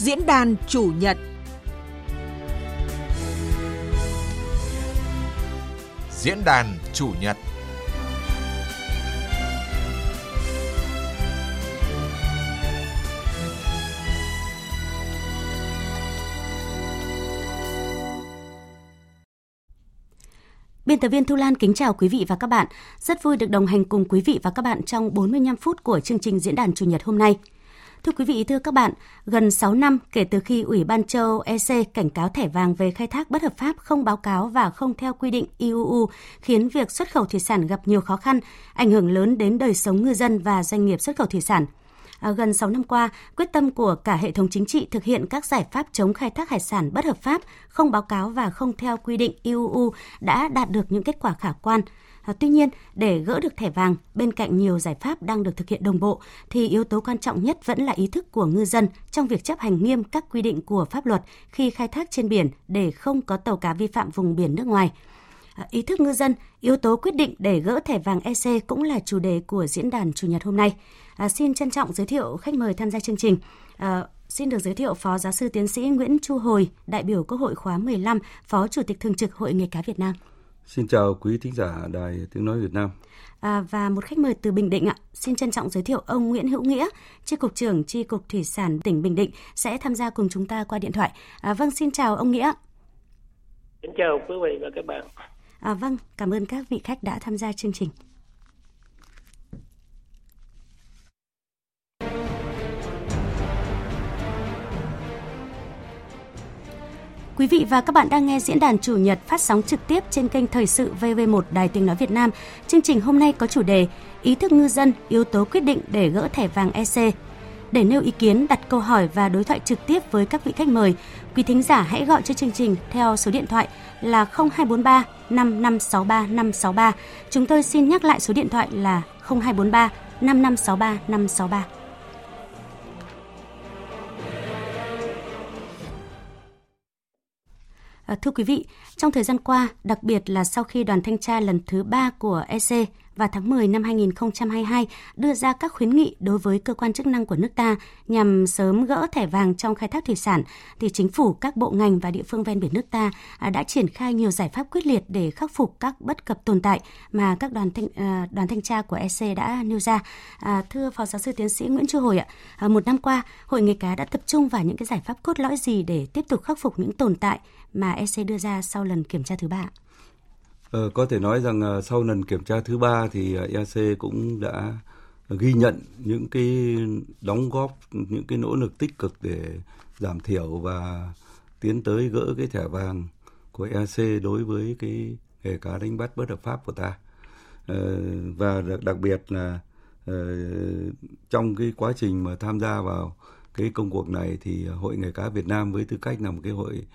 Diễn đàn chủ nhật Diễn đàn chủ nhật Biên tập viên Thu Lan kính chào quý vị và các bạn. Rất vui được đồng hành cùng quý vị và các bạn trong 45 phút của chương trình diễn đàn chủ nhật hôm nay. Thưa quý vị, thưa các bạn, gần 6 năm kể từ khi Ủy ban châu EC cảnh cáo thẻ vàng về khai thác bất hợp pháp không báo cáo và không theo quy định IUU khiến việc xuất khẩu thủy sản gặp nhiều khó khăn, ảnh hưởng lớn đến đời sống ngư dân và doanh nghiệp xuất khẩu thủy sản – À, gần 6 năm qua, quyết tâm của cả hệ thống chính trị thực hiện các giải pháp chống khai thác hải sản bất hợp pháp, không báo cáo và không theo quy định IUU đã đạt được những kết quả khả quan. À, tuy nhiên, để gỡ được thẻ vàng, bên cạnh nhiều giải pháp đang được thực hiện đồng bộ, thì yếu tố quan trọng nhất vẫn là ý thức của ngư dân trong việc chấp hành nghiêm các quy định của pháp luật khi khai thác trên biển để không có tàu cá vi phạm vùng biển nước ngoài. À, ý thức ngư dân, yếu tố quyết định để gỡ thẻ vàng EC cũng là chủ đề của diễn đàn Chủ nhật hôm nay. À, xin trân trọng giới thiệu khách mời tham gia chương trình. À, xin được giới thiệu Phó Giáo sư Tiến sĩ Nguyễn Chu Hồi, đại biểu Quốc hội khóa 15, Phó Chủ tịch Thường trực Hội Nghề cá Việt Nam. Xin chào quý thính giả Đài Tiếng Nói Việt Nam. À, và một khách mời từ Bình Định ạ. Xin trân trọng giới thiệu ông Nguyễn Hữu Nghĩa, Chi cục trưởng Chi cục Thủy sản tỉnh Bình Định sẽ tham gia cùng chúng ta qua điện thoại. À, vâng, xin chào ông Nghĩa. Xin chào quý vị và các bạn. À, vâng, cảm ơn các vị khách đã tham gia chương trình. Quý vị và các bạn đang nghe diễn đàn chủ nhật phát sóng trực tiếp trên kênh Thời sự VV1 Đài Tiếng Nói Việt Nam. Chương trình hôm nay có chủ đề Ý thức ngư dân, yếu tố quyết định để gỡ thẻ vàng EC. Để nêu ý kiến, đặt câu hỏi và đối thoại trực tiếp với các vị khách mời, quý thính giả hãy gọi cho chương trình theo số điện thoại là 0243 5563 563. Chúng tôi xin nhắc lại số điện thoại là 0243 5563 563. À, thưa quý vị, trong thời gian qua, đặc biệt là sau khi đoàn thanh tra lần thứ 3 của EC vào tháng 10 năm 2022 đưa ra các khuyến nghị đối với cơ quan chức năng của nước ta nhằm sớm gỡ thẻ vàng trong khai thác thủy sản, thì chính phủ, các bộ ngành và địa phương ven biển nước ta à, đã triển khai nhiều giải pháp quyết liệt để khắc phục các bất cập tồn tại mà các đoàn thanh, à, đoàn thanh tra của EC đã nêu ra. À, thưa Phó Giáo sư Tiến sĩ Nguyễn Chu Hồi ạ, à, một năm qua, Hội nghề cá đã tập trung vào những cái giải pháp cốt lõi gì để tiếp tục khắc phục những tồn tại mà EC đưa ra sau lần kiểm tra thứ ba? Ờ, có thể nói rằng ờ, sau lần kiểm tra thứ ba thì ờ, EAC cũng đã ghi nhận những cái đóng góp, những cái nỗ lực tích cực để giảm thiểu và tiến tới gỡ cái thẻ vàng của EAC đối với cái nghề cá đánh bắt bất hợp pháp của ta. Ờ, và đặc, biệt là trong cái quá trình mà tham gia vào cái công cuộc này thì Hội nghề cá Việt Nam với tư cách là một cái hội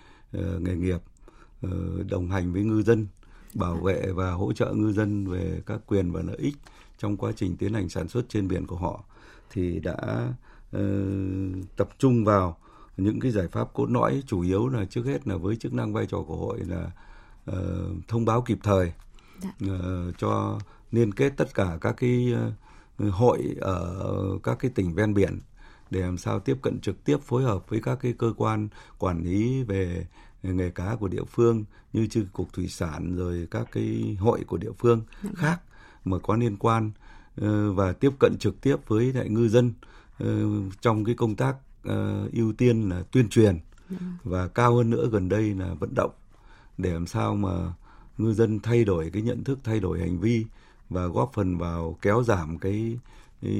nghề nghiệp đồng hành với ngư dân bảo vệ và hỗ trợ ngư dân về các quyền và lợi ích trong quá trình tiến hành sản xuất trên biển của họ thì đã uh, tập trung vào những cái giải pháp cốt lõi chủ yếu là trước hết là với chức năng vai trò của hội là uh, thông báo kịp thời uh, cho liên kết tất cả các cái uh, hội ở các cái tỉnh ven biển để làm sao tiếp cận trực tiếp phối hợp với các cái cơ quan quản lý về nghề cá của địa phương như chư cục thủy sản rồi các cái hội của địa phương khác mà có liên quan ờ, và tiếp cận trực tiếp với lại ngư dân ờ, trong cái công tác ờ, ưu tiên là tuyên truyền và cao hơn nữa gần đây là vận động để làm sao mà ngư dân thay đổi cái nhận thức thay đổi hành vi và góp phần vào kéo giảm cái, cái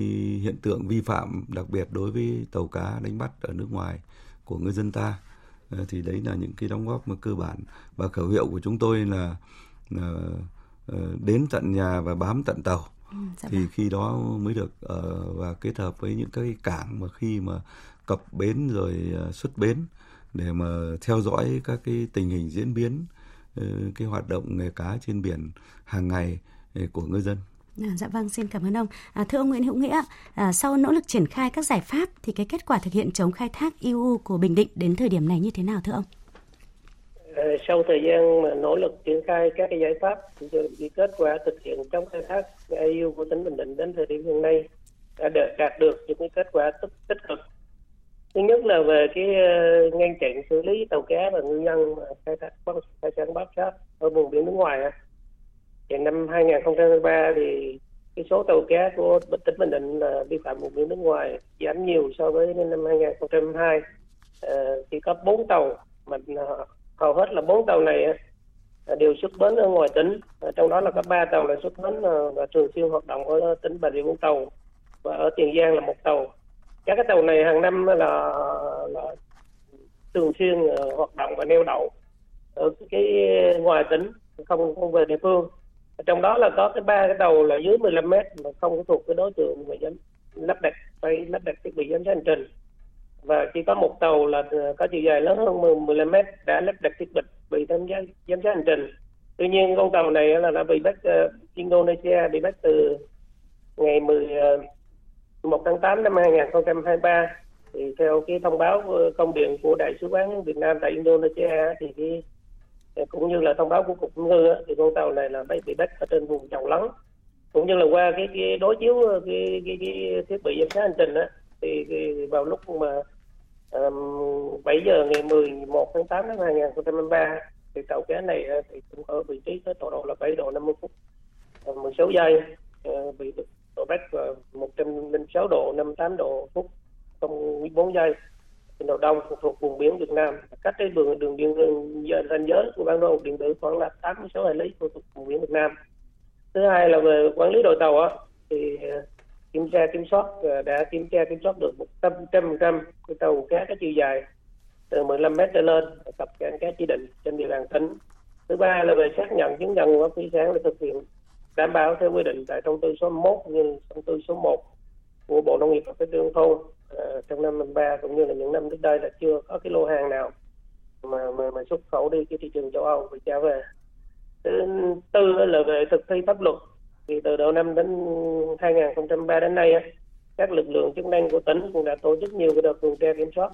hiện tượng vi phạm đặc biệt đối với tàu cá đánh bắt ở nước ngoài của ngư dân ta thì đấy là những cái đóng góp mà cơ bản và khẩu hiệu của chúng tôi là, là ờ, đến tận nhà và bám tận tàu ừ, dạ thì vâng. khi đó mới được uh, và kết hợp với những cái cảng mà khi mà cập bến rồi xuất bến để mà theo dõi các cái tình hình diễn biến cái hoạt động nghề cá trên biển hàng ngày của ngư dân. À, dạ vâng, xin cảm ơn ông. À, thưa ông Nguyễn Hữu Nghĩa, à, sau nỗ lực triển khai các giải pháp thì cái kết quả thực hiện chống khai thác IU của Bình Định đến thời điểm này như thế nào thưa ông? À, sau thời gian mà nỗ lực triển khai các cái giải pháp thì kết quả thực hiện chống khai thác IU của tỉnh Bình Định đến thời điểm hiện nay đã đạt được những cái kết quả tích, tích cực. thứ nhất là về cái uh, ngăn chặn xử lý tàu cá và ngư dân khai thác khai thác bất hợp ở vùng biển nước ngoài thì năm 2023 thì cái số tàu cá của tỉnh Bình Định là vi phạm vùng biển nước ngoài giảm nhiều so với năm 2022 à, chỉ có 4 tàu mà hầu hết là bốn tàu này đều xuất bến ở ngoài tỉnh. Ờ, trong đó là có ba tàu là xuất bến ờ, và thường xuyên hoạt động ở tỉnh Bà Rịa Vũng Tàu và ở Tiền Giang là một tàu. Các cái tàu này hàng năm là, là thường xuyên ờ, hoạt động và neo đậu ở cái ngoài tỉnh không không về địa phương trong đó là có cái ba cái tàu là dưới 15 mét mà không có thuộc cái đối tượng mà giám lắp đặt phải lắp đặt thiết bị giám sát hành trình. Và chỉ có một tàu là ờ, có chiều dài lớn hơn 15 mét đã lắp đặt thiết bị bị giám sát giám sát hành trình. Tuy nhiên con tàu này là đã bị bắt uh, Indonesia bị bắt từ ngày 10 1 ờ, tháng 8 năm 2023 thì theo cái thông báo công điện của đại sứ quán Việt Nam tại Indonesia thì cái cũng như là thông báo của cục ngư thì con tàu này là bị bắt ở trên vùng trồng lắng. Cũng như là qua cái, cái đối chiếu ờ, cái, cái, cái thiết bị giám sát hành trình á thì, thì vào lúc mà um, 7 giờ ngày 11 tháng 8 năm 2023 thì tàu cá này thì cũng ở vị trí tới tọa độ là 7 độ 50 phút ờ, 16 giây ờ, bị độ bắc 106 độ 58 độ phút 04 giây trên đầu đông thuộc vùng biển Việt Nam. Cách cái đường đường biên ranh giới của bản đồ điện tử khoảng là 86 hải lý thuộc vùng biển Việt Nam. Thứ hai là về quản lý đội tàu á, thì ờ, kiểm tra kiểm soát ờ, đã kiểm tra kiểm soát được một trăm trăm trăm cái tàu cá có chiều dài từ 15 mét trở lên cập cảng cá chỉ định trên địa bàn tỉnh. Thứ ba là về xác nhận chứng nhận nguồn thủy sản để thực hiện, đảm bảo theo quy định tại thông tư số 1 như thông tư số 1 của Bộ Nông nghiệp và Phát triển nông thôn uh, trong năm 23 cũng như là những năm trước đây là chưa có cái lô hàng nào mà mà, mà xuất khẩu đi cái thị trường châu Âu và trả về. Thứ tư là về thực thi pháp luật thì từ đầu năm đến 2003 đến nay các lực lượng chức năng của tỉnh cũng đã tổ chức nhiều cái đợt tuần tra kiểm soát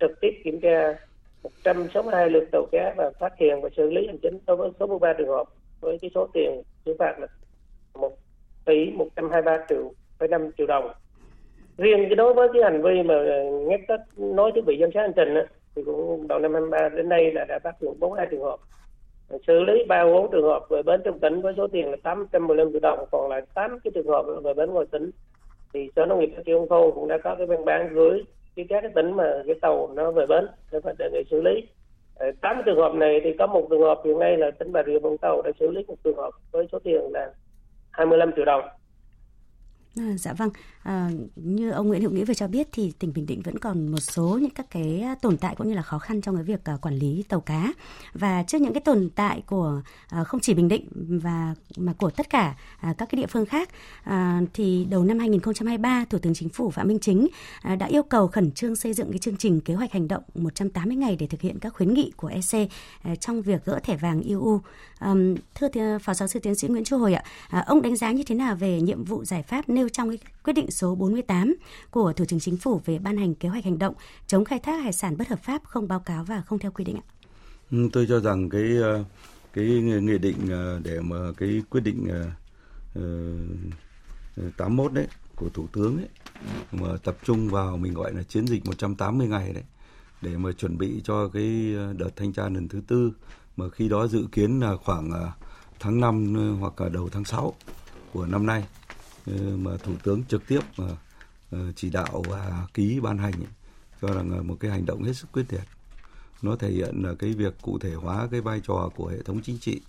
trực tiếp kiểm tra 162 lượt tàu cá và phát hiện và xử lý hành chính đối với số 13 trường hợp với cái số tiền xử phạt là 1 tỷ 123 triệu 5 triệu đồng riêng cái đối với cái hành vi mà ờ, ngắt kết nối thiết bị giám sát hành trình á, thì cũng đầu năm 23 đến nay là đã bắt được 42 trường hợp. Xử lý 34 trường hợp về bến trong tỉnh với số tiền là 815 triệu đồng còn lại 8 cái trường hợp về bến ngoài tỉnh. Thì sở nông nghiệp phát triển nông thôn cũng đã có cái văn bản gửi cái các cái tỉnh mà cái tàu nó về bến để phải đề nghị xử lý. Ờ, tám trường hợp này thì có một trường hợp hiện nay là tỉnh bà rịa vũng tàu đã xử lý một trường hợp với số tiền là 25 triệu đồng. À, dạ vâng, à, như ông Nguyễn Hữu Nghĩa vừa cho biết thì tỉnh Bình Định vẫn còn một số những các cái à, tồn tại cũng như là khó khăn trong cái việc uh, quản lý tàu cá và trước những cái tồn tại của uh, không chỉ Bình Định và mà của tất cả uh, các cái địa phương khác uh, thì đầu năm 2023 Thủ tướng Chính phủ Phạm Minh Chính uh, đã yêu cầu khẩn trương xây dựng cái chương trình kế hoạch hành động 180 ngày để thực hiện các khuyến nghị của EC uh, trong việc gỡ thẻ vàng EU. Um, thưa phó giáo sư tiến sĩ Nguyễn Chu Hồi ạ, uh, ông đánh giá như thế nào về nhiệm vụ giải pháp nêu nêu trong cái quyết định số 48 của Thủ tướng Chính phủ về ban hành kế hoạch hành động chống khai thác hải sản bất hợp pháp không báo cáo và không theo quy định ạ? Ừ, tôi cho rằng cái ờ, cái nghị định ờ, để mà cái quyết định ờ, 81 đấy của thủ tướng ấy, mà tập trung vào mình gọi là chiến dịch 180 ngày đấy, để mà chuẩn bị cho cái đợt thanh tra lần thứ tư, mà khi đó dự kiến là khoảng tháng 5 hoặc là đầu tháng 6 của năm nay Ờ, mà thủ tướng trực tiếp mà chỉ đạo và ký ban hành cho rằng một cái hành động hết sức quyết liệt. Nó thể hiện là cái việc cụ thể hóa cái vai trò của hệ thống chính trị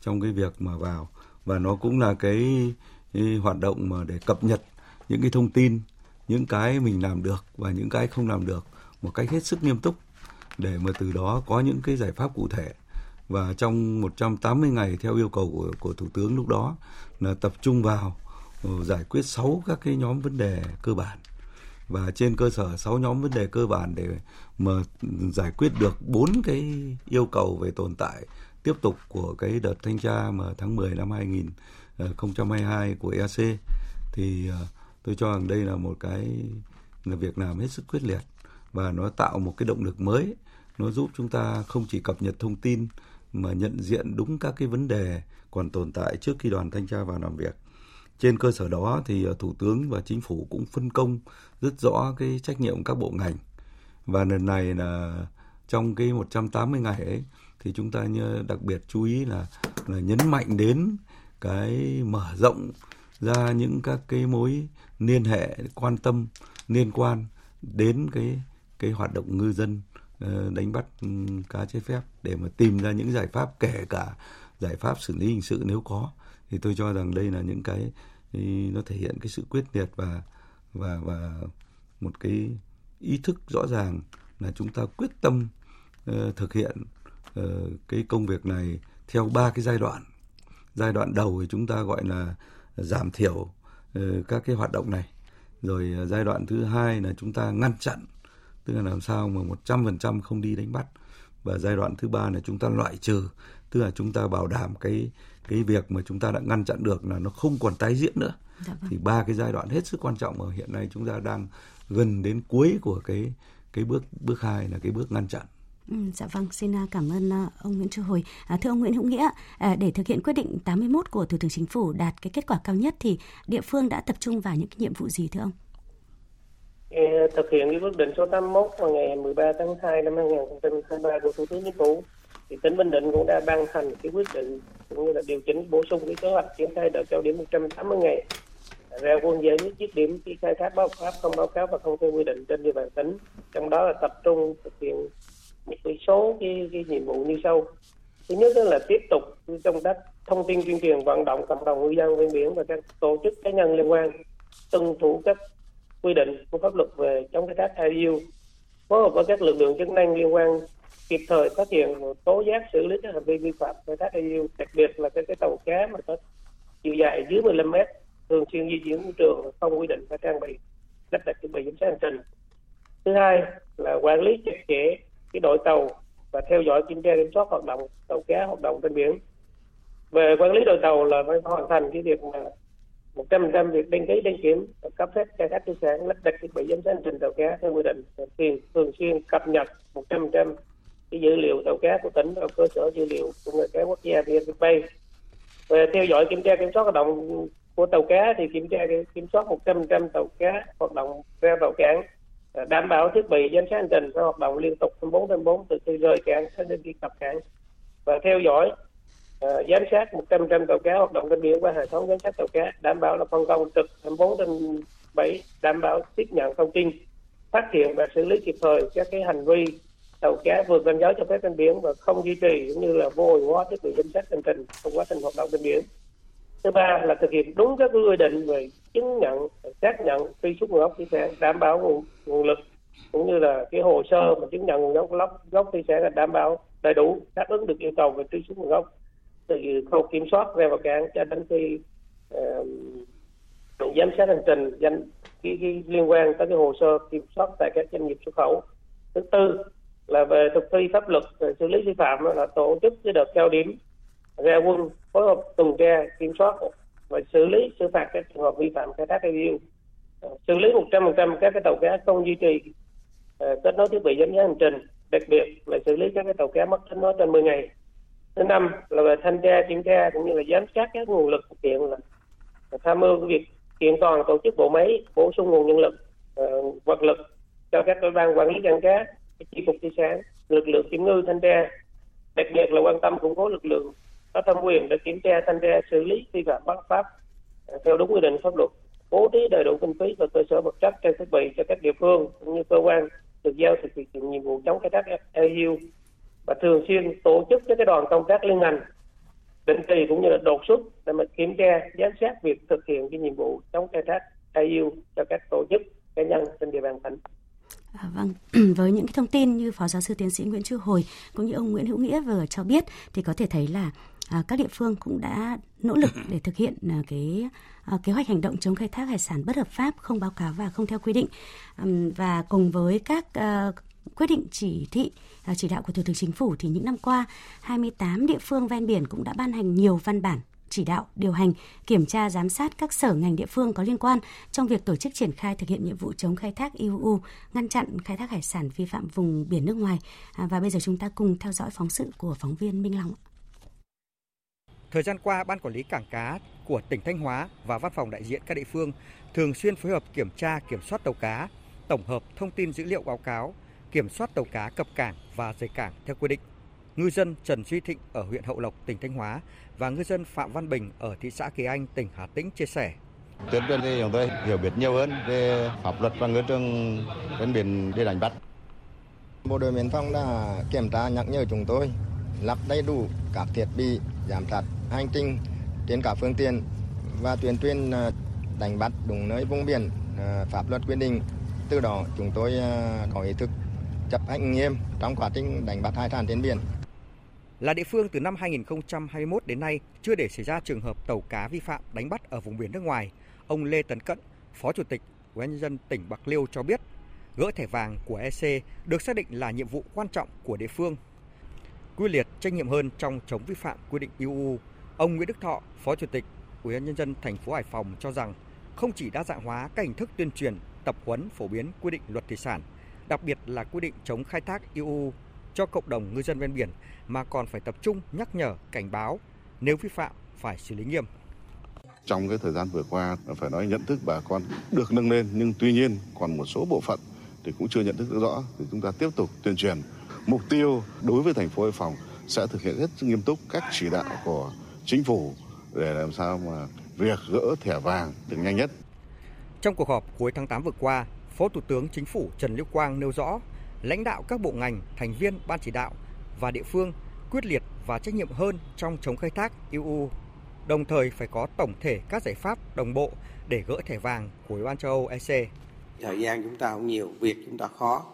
trong cái việc mà vào. Và nó cũng là cái, cái hoạt động mà để cập nhật những cái thông tin những cái mình làm được và những cái không làm được một cách hết sức nghiêm túc để mà từ đó có những cái giải pháp cụ thể. Và trong 180 ngày theo yêu cầu của của thủ tướng lúc đó là tập trung vào Ừ, giải quyết 6 các cái nhóm vấn đề cơ bản. Và trên cơ sở 6 nhóm vấn đề cơ bản để mà giải quyết được bốn cái yêu cầu về tồn tại tiếp tục của cái đợt thanh tra mà tháng 10 năm 2022 ờ, của ec thì ờ, tôi cho rằng đây là một cái, là việc làm hết sức quyết liệt và nó tạo một cái động lực mới. Nó giúp chúng ta không chỉ cập nhật thông tin mà nhận diện đúng các cái vấn đề còn tồn tại trước khi đoàn thanh tra vào làm việc trên cơ sở đó thì ờ, thủ tướng và chính phủ cũng phân công rất rõ cái trách nhiệm các bộ ngành. Và lần này là trong cái 180 ngày ấy, thì chúng ta như đặc biệt chú ý là là nhấn mạnh đến cái mở rộng ra những các cái mối liên hệ, quan tâm, liên quan đến cái cái hoạt động ngư dân ờ, đánh bắt ừ, cá trái phép để mà tìm ra những giải pháp, kể cả giải pháp xử lý hình sự nếu có thì tôi cho rằng đây là những cái nó thể hiện cái sự quyết liệt và và và một cái ý thức rõ ràng là chúng ta quyết tâm uh, thực hiện uh, cái công việc này theo ba cái giai đoạn. Giai đoạn đầu thì chúng ta gọi là giảm thiểu uh, các cái hoạt động này. Rồi uh, giai đoạn thứ hai là chúng ta ngăn chặn tức là làm sao mà một trăm phần trăm không đi đánh bắt. Và giai đoạn thứ ba là chúng ta loại trừ tức là chúng ta bảo đảm cái cái việc mà chúng ta đã ngăn chặn được là nó không còn tái diễn nữa dạ vâng. thì ba cái giai đoạn hết sức quan trọng mà hiện nay chúng ta đang gần đến cuối của cái cái bước bước hai là cái bước ngăn chặn Ừ, dạ vâng, xin à, cảm ơn à, ông Nguyễn Chu Hồi. À, thưa ông Nguyễn Hữu Nghĩa, à, để thực hiện quyết định 81 của Thủ tướng Chính phủ đạt cái kết quả cao nhất thì địa phương đã tập trung vào những cái nhiệm vụ gì thưa ông? Thực hiện cái quyết định số 81 vào ngày 13 tháng 2 năm 2023 của Thủ tướng Chính phủ thì tỉnh Bình Định cũng đã ban hành cái quyết định cũng như là điều chỉnh bổ sung cái kế hoạch triển khai đợt cao điểm 180 ngày. Ra quân giải quyết dứt điểm khi khai thác báo pháp không báo cáo và không theo quy định trên địa bàn tỉnh. Trong đó là tập trung thực hiện một số cái, cái nhiệm vụ như sau. Thứ nhất là tiếp tục công tác thông tin tuyên truyền vận động cộng đồng ngư dân ven biển và các tổ chức cá nhân liên quan tuân thủ các quy định của pháp luật về chống khai thác IUU phối hợp với các lực lượng chức năng liên quan kịp thời phát hiện tố giác xử lý các hành vi vi phạm khai thác IUU đặc biệt là các cái tàu cá mà có chiều dài dưới 15 mét, thường xuyên di chuyển của trường không quy định phải trang bị, lắp đặt thiết bị giám sát hành trình. Thứ hai là quản lý chặt chẽ cái đội tàu và theo dõi kiểm tra kiểm soát hoạt động tàu cá hoạt động trên biển. Về quản lý đội tàu là phải hoàn thành cái việc mà một trăm trăm việc đăng ký, đăng kiểm, cấp phép khai thác thủy sản, lắp đặt thiết bị giám sát hành trình tàu cá theo quy định thường thường xuyên cập nhật một trăm trăm cái dữ liệu tàu cá của tỉnh vào cơ sở dữ liệu của người cá quốc gia VNPay về theo dõi kiểm tra kiểm soát hoạt động của tàu cá thì kiểm tra kiểm soát 100% tàu cá hoạt động ra vào cảng. Đảm bảo thiết bị giám sát hành trình phải hoạt động liên tục 24 trên 4 từ khi rời cảng đến khi cập cảng. Và theo dõi uh, giám sát 100% tàu cá hoạt động trên biển qua hệ thống giám sát tàu cá đảm bảo là phân công trực 24 trên 7 đảm bảo tiếp nhận thông tin phát hiện và xử lý kịp thời các cái hành vi tàu cá vượt ranh giới cho phép trên biển và không duy trì cũng như là vô hiệu hóa thiết bị giám sát hành trình trong quá trình hoạt động trên biển. Thứ ba là thực hiện đúng các quy định về chứng nhận xác nhận truy xuất nguồn gốc thủy sản đảm bảo nguồn, nguồn lực cũng như là cái hồ sơ mà chứng nhận nguồn gốc gốc, gốc thủy sản là đảm bảo đầy đủ đáp ứng được yêu cầu về truy xuất nguồn gốc. Từ khâu kiểm soát ra vào cảng cho đến khi uh, giám sát hành trình danh cái, cái liên quan tới cái hồ sơ kiểm soát tại các doanh nghiệp xuất khẩu. Thứ tư là về thực thi pháp luật về xử lý vi phạm là tổ chức cái đợt cao điểm ra quân phối hợp tuần tra kiểm soát và xử lý xử phạt các trường hợp vi phạm khai thác IUU. Ờ, xử lý 100% các cái tàu cá không duy trì uh, kết nối thiết bị giám sát hành trình đặc biệt là xử lý các cái tàu cá mất kết nối trên 10 ngày. Thứ năm là về thanh tra kiểm tra cũng như là giám sát các nguồn lực thực hiện là, tham mưu việc kiện toàn tổ chức bộ máy bổ sung nguồn nhân lực uh, vật lực cho các cơ quan quản lý cảng cá chi cục thủy sản lực lượng kiểm ngư thanh tra, đặc biệt là quan tâm củng cố lực lượng có thẩm quyền để kiểm tra, thanh tra, xử lý vi phạm bất pháp à, theo đúng quy định pháp luật, bố trí đầy đủ kinh phí và cơ sở vật chất trang thiết bị cho các địa phương cũng như cơ quan được giao thực hiện nhiệm vụ chống khai thác EU và thường xuyên tổ chức các cái đoàn công tác liên ngành, định kỳ cũng như là đột xuất để mà kiểm tra, giám sát việc thực hiện cái nhiệm vụ chống khai thác EU cho các tổ chức cá nhân trên địa bàn tỉnh. À, vâng, với những cái thông tin như Phó Giáo sư Tiến sĩ Nguyễn Chu Hồi cũng như ông Nguyễn Hữu Nghĩa vừa cho biết thì có thể thấy là à, các địa phương cũng đã nỗ lực để thực hiện à, cái à, kế hoạch hành động chống khai thác hải sản bất hợp pháp, không báo cáo và không theo quy định. À, và cùng với các à, quyết định chỉ thị à, chỉ đạo của Thủ tướng Chính phủ thì những năm qua 28 địa phương ven biển cũng đã ban hành nhiều văn bản chỉ đạo, điều hành, kiểm tra, giám sát các sở ngành địa phương có liên quan trong việc tổ chức triển khai thực hiện nhiệm vụ chống khai thác IUU, ngăn chặn khai thác hải sản vi phạm vùng biển nước ngoài. À, và bây giờ chúng ta cùng theo dõi phóng sự của phóng viên Minh Long. Thời gian qua, Ban Quản lý Cảng Cá của tỉnh Thanh Hóa và Văn phòng đại diện các địa phương thường xuyên phối hợp kiểm tra, kiểm soát tàu cá, tổng hợp thông tin dữ liệu báo cáo, kiểm soát tàu cá cập cảng và rời cảng theo quy định. Ngư dân Trần Duy Thịnh ở huyện Hậu Lộc, tỉnh Thanh Hóa và ngư dân Phạm Văn Bình ở thị xã Kỳ Anh, tỉnh Hà Tĩnh chia sẻ. Tuyên truyền thì chúng tôi hiểu biết nhiều hơn về pháp luật và ngư trường trên biển để đánh bắt. Bộ đội biên phòng đã kiểm tra nhắc nhở chúng tôi lắp đầy đủ các thiết bị giám sát hành trình trên cả phương tiện và tuyên truyền à, đánh bắt đúng nơi vùng biển à, pháp luật quy định. Từ đó chúng tôi à, có ý thức chấp hành nghiêm trong quá trình đánh bắt hải sản trên biển. Là địa phương từ năm 2021 đến nay chưa để xảy ra trường hợp tàu cá vi phạm đánh bắt ở vùng biển nước ngoài, ông Lê Tấn Cận, Phó Chủ tịch Ủy ban dân tỉnh Bạc Liêu cho biết, gỡ thẻ vàng của EC được xác định là nhiệm vụ quan trọng của địa phương. quy liệt trách nhiệm hơn trong chống vi phạm quy định EU, ông Nguyễn Đức Thọ, Phó Chủ tịch Ủy ban nhân dân thành phố Hải Phòng cho rằng không chỉ đa dạng hóa các hình thức tuyên truyền, tập huấn phổ biến quy định luật thủy sản, đặc biệt là quy định chống khai thác EU cho cộng đồng ngư dân ven biển mà còn phải tập trung nhắc nhở, cảnh báo nếu vi phạm phải xử lý nghiêm. Trong cái thời gian vừa qua phải nói nhận thức bà con được nâng lên nhưng tuy nhiên còn một số bộ phận thì cũng chưa nhận thức được rõ thì chúng ta tiếp tục tuyên truyền. Mục tiêu đối với thành phố Hải Phòng sẽ thực hiện rất nghiêm túc các chỉ đạo của chính phủ để làm sao mà việc gỡ thẻ vàng được nhanh nhất. Trong cuộc họp cuối tháng 8 vừa qua, Phó Thủ tướng Chính phủ Trần Lưu Quang nêu rõ, lãnh đạo các bộ ngành, thành viên ban chỉ đạo và địa phương quyết liệt và trách nhiệm hơn trong chống khai thác EU, đồng thời phải có tổng thể các giải pháp đồng bộ để gỡ thẻ vàng của Ủy ban châu Âu EC. Thời gian chúng ta không nhiều, việc chúng ta khó.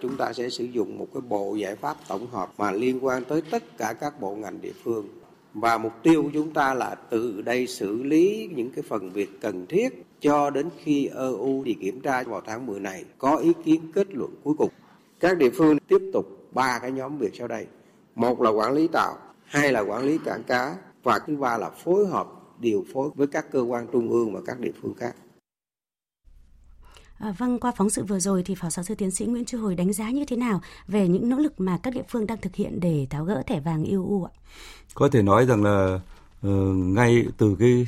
Chúng ta sẽ sử dụng một cái bộ giải pháp tổng hợp mà liên quan tới tất cả các bộ ngành địa phương. Và mục tiêu của chúng ta là từ đây xử lý những cái phần việc cần thiết cho đến khi EU thì kiểm tra vào tháng 10 này có ý kiến kết luận cuối cùng. Các địa phương tiếp tục ba cái nhóm việc sau đây. Một là quản lý tàu, hai là quản lý cảng cá và thứ ba là phối hợp điều phối với các cơ quan trung ương và các địa phương khác. À, vâng, qua phóng sự vừa rồi thì Phó giáo sư tiến sĩ Nguyễn Chu Hồi đánh giá như thế nào về những nỗ lực mà các địa phương đang thực hiện để tháo gỡ thẻ vàng EU ạ? Có thể nói rằng là uh, ngay từ cái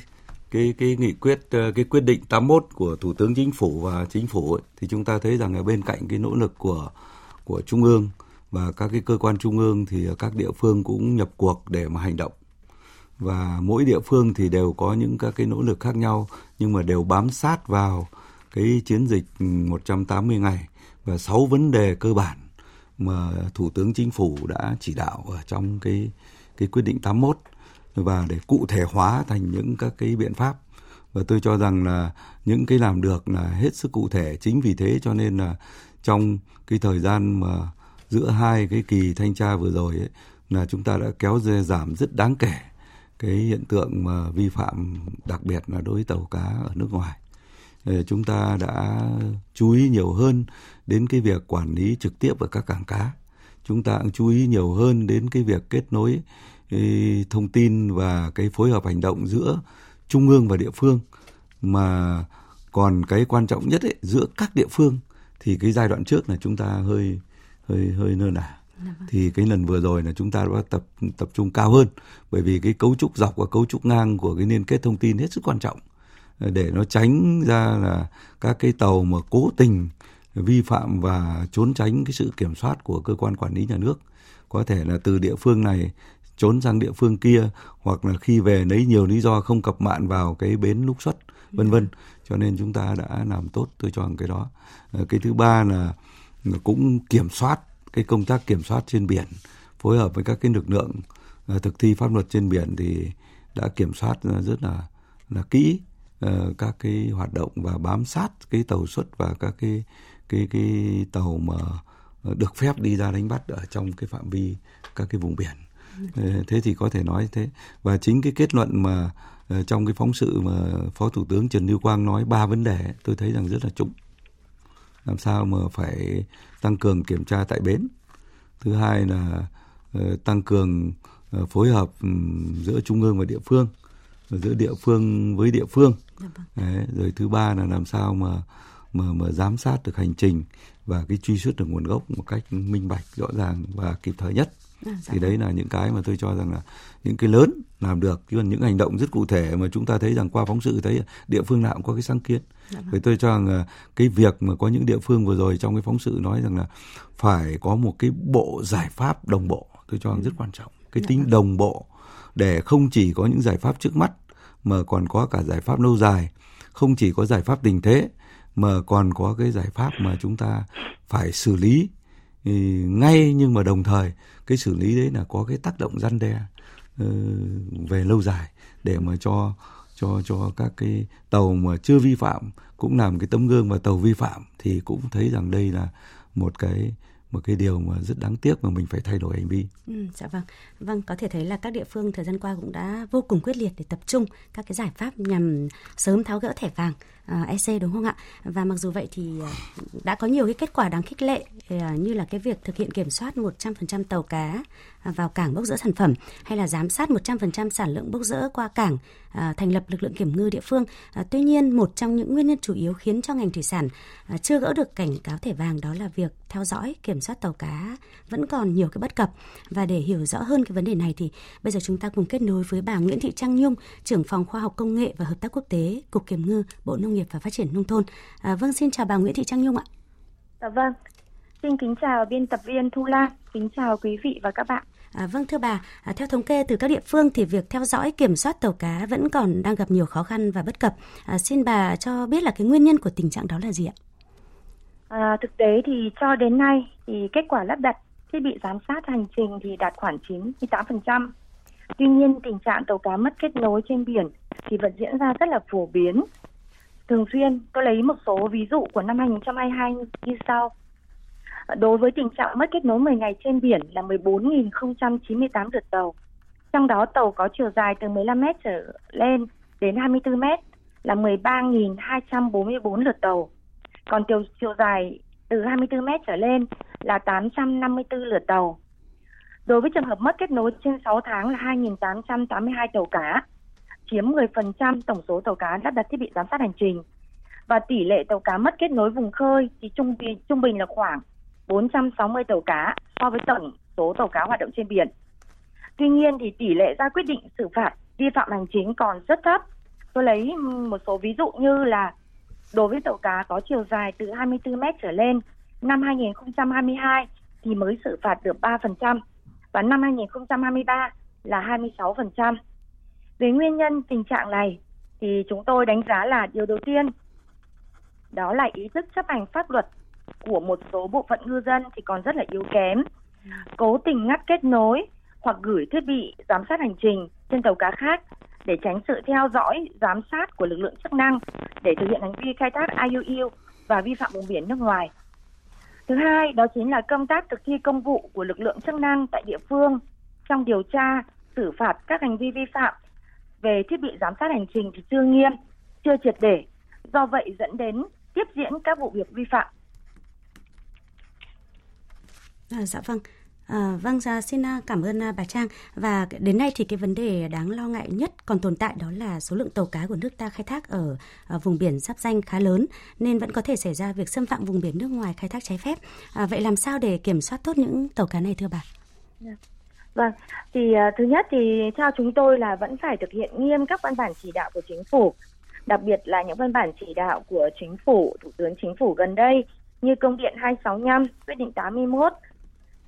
cái cái nghị quyết ờ, cái quyết định 81 của Thủ tướng Chính phủ và Chính phủ ấy, thì chúng ta thấy rằng là bên cạnh cái nỗ lực của của trung ương và các cái cơ quan trung ương thì các địa phương cũng nhập cuộc để mà hành động. Và mỗi địa phương thì đều có những các cái nỗ lực khác nhau, nhưng mà đều bám sát vào cái chiến dịch 180 ngày và 6 vấn đề cơ bản mà Thủ tướng Chính phủ đã chỉ đạo ở trong cái cái quyết định 81 và để cụ thể hóa thành những các cái biện pháp. Và tôi cho rằng là những cái làm được là hết sức cụ thể. Chính vì thế cho nên là trong cái thời gian mà giữa hai cái kỳ thanh tra vừa rồi ấy, là chúng ta đã kéo giảm rất đáng kể cái hiện tượng mà vi phạm đặc biệt là đối với tàu cá ở nước ngoài. Ờ, chúng ta đã chú ý nhiều hơn đến cái việc quản lý trực tiếp ở các cảng cá. Chúng ta cũng chú ý nhiều hơn đến cái việc kết nối thông tin và cái phối hợp hành động giữa trung ương và địa phương. Mà còn cái quan trọng nhất ấy, giữa các địa phương thì cái giai đoạn trước là chúng ta hơi hơi hơi nơ nả. Dạ vâng. thì cái lần vừa rồi là chúng ta đã tập tập trung cao hơn bởi vì cái cấu trúc dọc và cấu trúc ngang của cái liên kết thông tin hết sức quan trọng. Để nó tránh ra là các cái tàu mà cố tình vi phạm và trốn tránh cái sự kiểm soát của cơ quan quản lý nhà nước. Có thể là từ địa phương này trốn sang địa phương kia hoặc là khi về lấy nhiều lý do không cập mạng vào cái bến lúc xuất vân vân. Cho nên chúng ta đã làm tốt tôi cho rằng cái đó. Ờ, cái thứ ba là cũng kiểm soát cái công tác kiểm soát trên biển phối hợp với các cái lực lượng ờ, thực thi pháp luật trên biển thì đã kiểm soát rất là là kỹ ờ, các cái hoạt động và bám sát cái tàu xuất và các cái cái cái tàu mà được phép đi ra đánh bắt ở trong cái phạm vi các cái vùng biển. Thế thì có thể nói thế. Và chính cái kết luận mà ờ, trong cái phóng sự mà phó thủ tướng trần lưu quang nói ba vấn đề tôi thấy rằng rất là trúng. Làm sao mà phải tăng cường kiểm tra tại bến? Thứ hai là ờ, tăng cường ờ, phối hợp giữa trung ương và địa phương giữa địa phương với địa phương. Dạ vâng. Đấy, rồi thứ ba là làm sao mà mà mà giám sát được hành trình và cái truy xuất được nguồn gốc một cách minh bạch rõ ràng và kịp thời nhất À, dạ. Thì đấy là những cái mà tôi cho rằng là những cái lớn làm được chứ còn những hành động rất cụ thể mà chúng ta thấy rằng qua phóng sự thấy địa phương nào cũng có cái sáng kiến. Dạ. Vậy tôi cho rằng cái việc mà có những địa phương vừa rồi trong cái phóng sự nói rằng là phải có một cái bộ giải pháp đồng bộ tôi cho rằng rất quan trọng cái tính vâng. đồng bộ để không chỉ có những giải pháp trước mắt mà còn có cả giải pháp lâu dài không chỉ có giải pháp tình thế mà còn có cái giải pháp mà chúng ta phải xử lý ngay nhưng mà đồng thời, cái xử lý đấy là có cái tác động răn đe ờ, về lâu dài để mà cho cho cho các cái tàu mà chưa vi phạm cũng làm cái tấm gương và tàu vi phạm thì cũng thấy rằng đây là một cái một cái điều mà rất đáng tiếc mà mình phải thay đổi hành vi. Ừ, dạ vâng, vâng có thể thấy là các địa phương thời gian qua cũng đã vô cùng quyết liệt để tập trung các cái giải pháp nhằm sớm tháo gỡ thẻ vàng ờ, uh, EC đúng không ạ? Và mặc dù vậy thì uh, đã có nhiều cái kết quả đáng khích lệ uh, như là cái việc thực hiện kiểm soát 100% tàu cá À, vào cảng bốc rỡ sản phẩm hay là giám sát 100% sản lượng bốc rỡ qua cảng, à, thành lập lực lượng kiểm ngư địa phương. À, tuy nhiên một trong những nguyên nhân chủ yếu khiến cho ngành thủy sản chưa gỡ được cảnh cáo thẻ vàng đó là việc theo dõi kiểm soát tàu cá vẫn còn nhiều cái bất cập và để hiểu rõ hơn cái vấn đề này thì bây giờ chúng ta cùng kết nối với bà Nguyễn Thị Trang Nhung, trưởng phòng khoa học công nghệ và hợp tác quốc tế, Cục Kiểm ngư, Bộ Nông nghiệp và Phát triển nông thôn. À, vâng, xin chào bà Nguyễn Thị Trang Nhung ạ. Dạ vâng. Xin kính chào biên tập viên Thu Lan, kính chào quý vị và các bạn. À, vâng thưa bà, à, theo thống kê từ các địa phương thì việc theo dõi kiểm soát tàu cá vẫn còn đang gặp nhiều khó khăn và bất cập. À, xin bà cho biết là cái nguyên nhân của tình trạng đó là gì ạ? À, thực tế thì cho đến nay thì kết quả lắp đặt thiết bị giám sát hành trình thì đạt khoảng 98%. Tuy nhiên tình trạng tàu cá mất kết nối trên biển thì vẫn diễn ra rất là phổ biến. Thường xuyên tôi lấy một số ví dụ của năm 2022 như sau. Đối với tình trạng mất kết nối 10 ngày trên biển là 14.098 lượt tàu. Trong đó tàu có chiều dài từ 15 m trở lên đến 24 m là 13.244 lượt tàu. Còn chiều, chiều dài từ 24 m trở lên là 854 lượt tàu. Đối với trường hợp mất kết nối trên 6 tháng là 2.882 tàu cá, chiếm 10% tổng số tàu cá lắp đặt thiết bị giám sát hành trình. Và tỷ lệ tàu cá mất kết nối vùng khơi thì trung bình, trung bình là khoảng 460 tàu cá so với tổng số tàu cá hoạt động trên biển. Tuy nhiên thì tỷ lệ ra quyết định xử phạt vi phạm hành chính còn rất thấp. Tôi lấy một số ví dụ như là đối với tàu cá có chiều dài từ 24 mét trở lên, năm 2022 thì mới xử phạt được 3% và năm 2023 là 26%. Về nguyên nhân tình trạng này thì chúng tôi đánh giá là điều đầu tiên đó là ý thức chấp hành pháp luật của một số bộ phận ngư dân thì còn rất là yếu kém. Cố tình ngắt kết nối hoặc gửi thiết bị giám sát hành trình trên tàu cá khác để tránh sự theo dõi, giám sát của lực lượng chức năng để thực hiện hành vi khai thác IUU và vi phạm vùng biển nước ngoài. Thứ hai, đó chính là công tác thực thi công vụ của lực lượng chức năng tại địa phương trong điều tra, xử phạt các hành vi vi phạm về thiết bị giám sát hành trình thì chưa nghiêm, chưa triệt để. Do vậy dẫn đến tiếp diễn các vụ việc vi phạm. À, dạ vâng. À, vâng, dạ, xin à, cảm ơn à, bà Trang. Và đến nay thì cái vấn đề đáng lo ngại nhất còn tồn tại đó là số lượng tàu cá của nước ta khai thác ở, à, vùng biển giáp danh khá lớn, nên vẫn có thể xảy ra việc xâm phạm vùng biển nước ngoài khai thác trái phép. À, vậy làm sao để kiểm soát tốt những tàu cá này thưa bà? Dạ. Vâng, thì uh, thứ nhất thì theo chúng tôi là vẫn phải thực hiện nghiêm các văn bản chỉ đạo của chính phủ, đặc biệt là những văn bản chỉ đạo của chính phủ, thủ tướng chính phủ gần đây như công điện 265, quyết định 81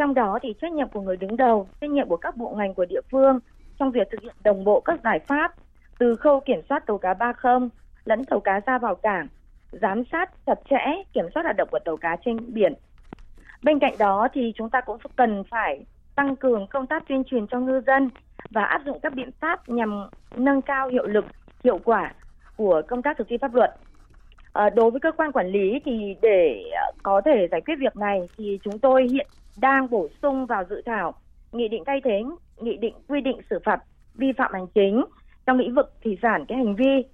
trong đó thì trách nhiệm của người đứng đầu, trách nhiệm của các bộ ngành của địa phương trong việc thực hiện đồng bộ các giải pháp từ khâu kiểm soát tàu cá 30 lẫn tàu cá ra vào cảng, giám sát chặt chẽ kiểm soát hoạt động của tàu cá trên biển. Bên cạnh đó thì chúng ta cũng cần phải tăng cường công tác tuyên truyền cho ngư dân và áp dụng các biện pháp nhằm nâng cao hiệu lực, hiệu quả của công tác thực thi pháp luật. À, đối với cơ quan quản lý thì để có thể giải quyết việc này thì chúng tôi hiện đang bổ sung vào dự thảo nghị định thay thế, nghị định quy định xử phạt vi phạm hành chính. Trong lĩnh vực thủy sản cái hành vi,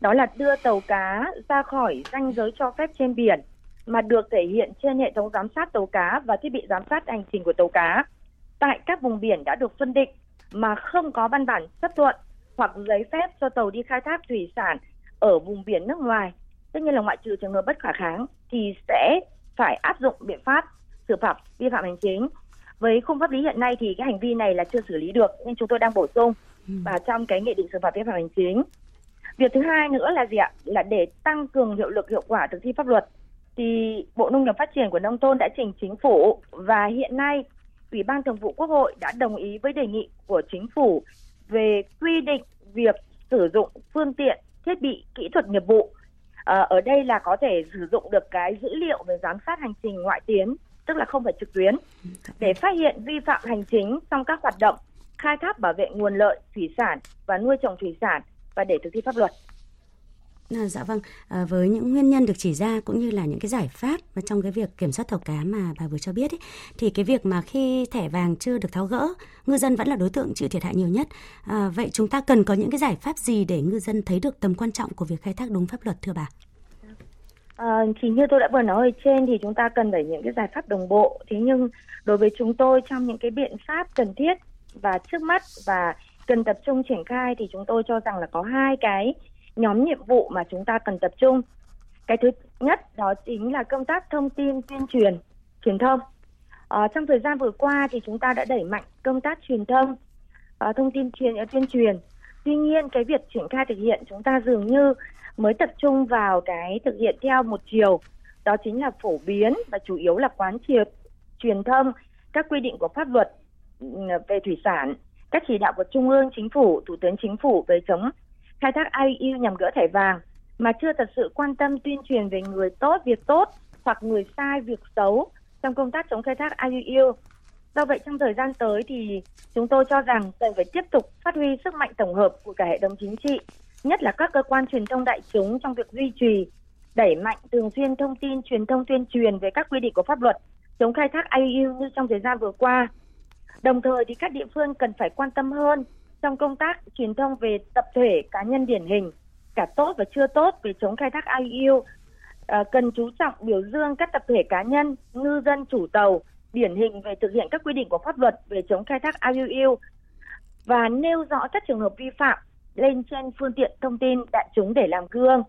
đó là đưa tàu cá ra khỏi ranh giới cho phép trên biển mà được thể hiện trên hệ thống giám sát tàu cá và thiết bị giám sát hành trình của tàu cá. Tại các vùng biển đã được phân định mà không có văn bản chấp thuận hoặc giấy phép cho tàu đi khai thác thủy sản ở vùng biển nước ngoài tất nhiên là ngoại trừ trường hợp bất khả kháng thì sẽ phải áp dụng biện pháp xử phạt vi phạm hành chính với khung pháp lý hiện nay thì cái hành vi này là chưa xử lý được nên chúng tôi đang bổ sung Ừ. vào trong cái nghị định xử phạt vi phạm hành chính. Việc thứ hai nữa là gì ạ? Là để tăng cường hiệu lực hiệu quả thực thi pháp luật thì Bộ Nông nghiệp Phát triển của nông thôn đã trình chính phủ và hiện nay Ủy ban Thường vụ Quốc hội đã đồng ý với đề nghị của chính phủ về quy định việc sử dụng phương tiện, thiết bị, kỹ thuật nghiệp vụ. À, ở đây là có thể sử dụng được cái dữ liệu về giám sát hành trình ngoại tuyến, tức là không phải trực tuyến, để phát hiện vi phạm hành chính trong các hoạt động khai thác bảo vệ nguồn lợi thủy sản và nuôi trồng thủy sản và để thực thi pháp luật. À, dạ vâng, à, với những nguyên nhân được chỉ ra cũng như là những cái giải pháp mà trong cái việc kiểm soát tàu cá mà bà vừa cho biết ấy, thì cái việc mà khi thẻ vàng chưa được tháo gỡ, ngư dân vẫn là đối tượng chịu thiệt hại nhiều nhất. À, vậy chúng ta cần có những cái giải pháp gì để ngư dân thấy được tầm quan trọng của việc khai thác đúng pháp luật thưa bà? À, thì như tôi đã vừa nói ở trên thì chúng ta cần phải những cái giải pháp đồng bộ. Thế nhưng đối với chúng tôi trong những cái biện pháp cần thiết và trước mắt và cần tập trung triển khai thì chúng tôi cho rằng là có hai cái nhóm nhiệm vụ mà chúng ta cần tập trung. Cái thứ nhất đó chính là công tác thông tin tuyên truyền, truyền thông. À, trong thời gian vừa qua thì chúng ta đã đẩy mạnh công tác truyền thông, à, thông tin truyền tuyên truyền. Tuy nhiên cái việc triển khai thực hiện chúng ta dường như mới tập trung vào cái thực hiện theo một chiều, đó chính là phổ biến và chủ yếu là quán triệt truyền thông các quy định của pháp luật về thủy sản, các chỉ đạo của Trung ương, Chính phủ, Thủ tướng Chính phủ về chống khai thác IUU nhằm gỡ thẻ vàng mà chưa thật sự quan tâm tuyên truyền về người tốt việc tốt hoặc người sai việc xấu trong công tác chống khai thác IUU. Do vậy trong thời gian tới thì chúng tôi cho rằng cần phải tiếp tục phát huy sức mạnh tổng hợp của cả hệ thống chính trị, nhất là các cơ quan truyền thông đại chúng trong việc duy trì, đẩy mạnh thường xuyên thông tin truyền thông tuyên truyền về các quy định của pháp luật chống khai thác IUU như trong thời gian vừa qua. Đồng thời thì các địa phương cần phải quan tâm hơn trong công tác truyền thông về tập thể cá nhân điển hình cả tốt và chưa tốt về chống khai thác IUU à, cần chú trọng biểu dương các tập thể cá nhân ngư dân chủ tàu điển hình về thực hiện các quy định của pháp luật về chống khai thác IUU và nêu rõ các trường hợp vi phạm lên trên phương tiện thông tin đại chúng để làm gương.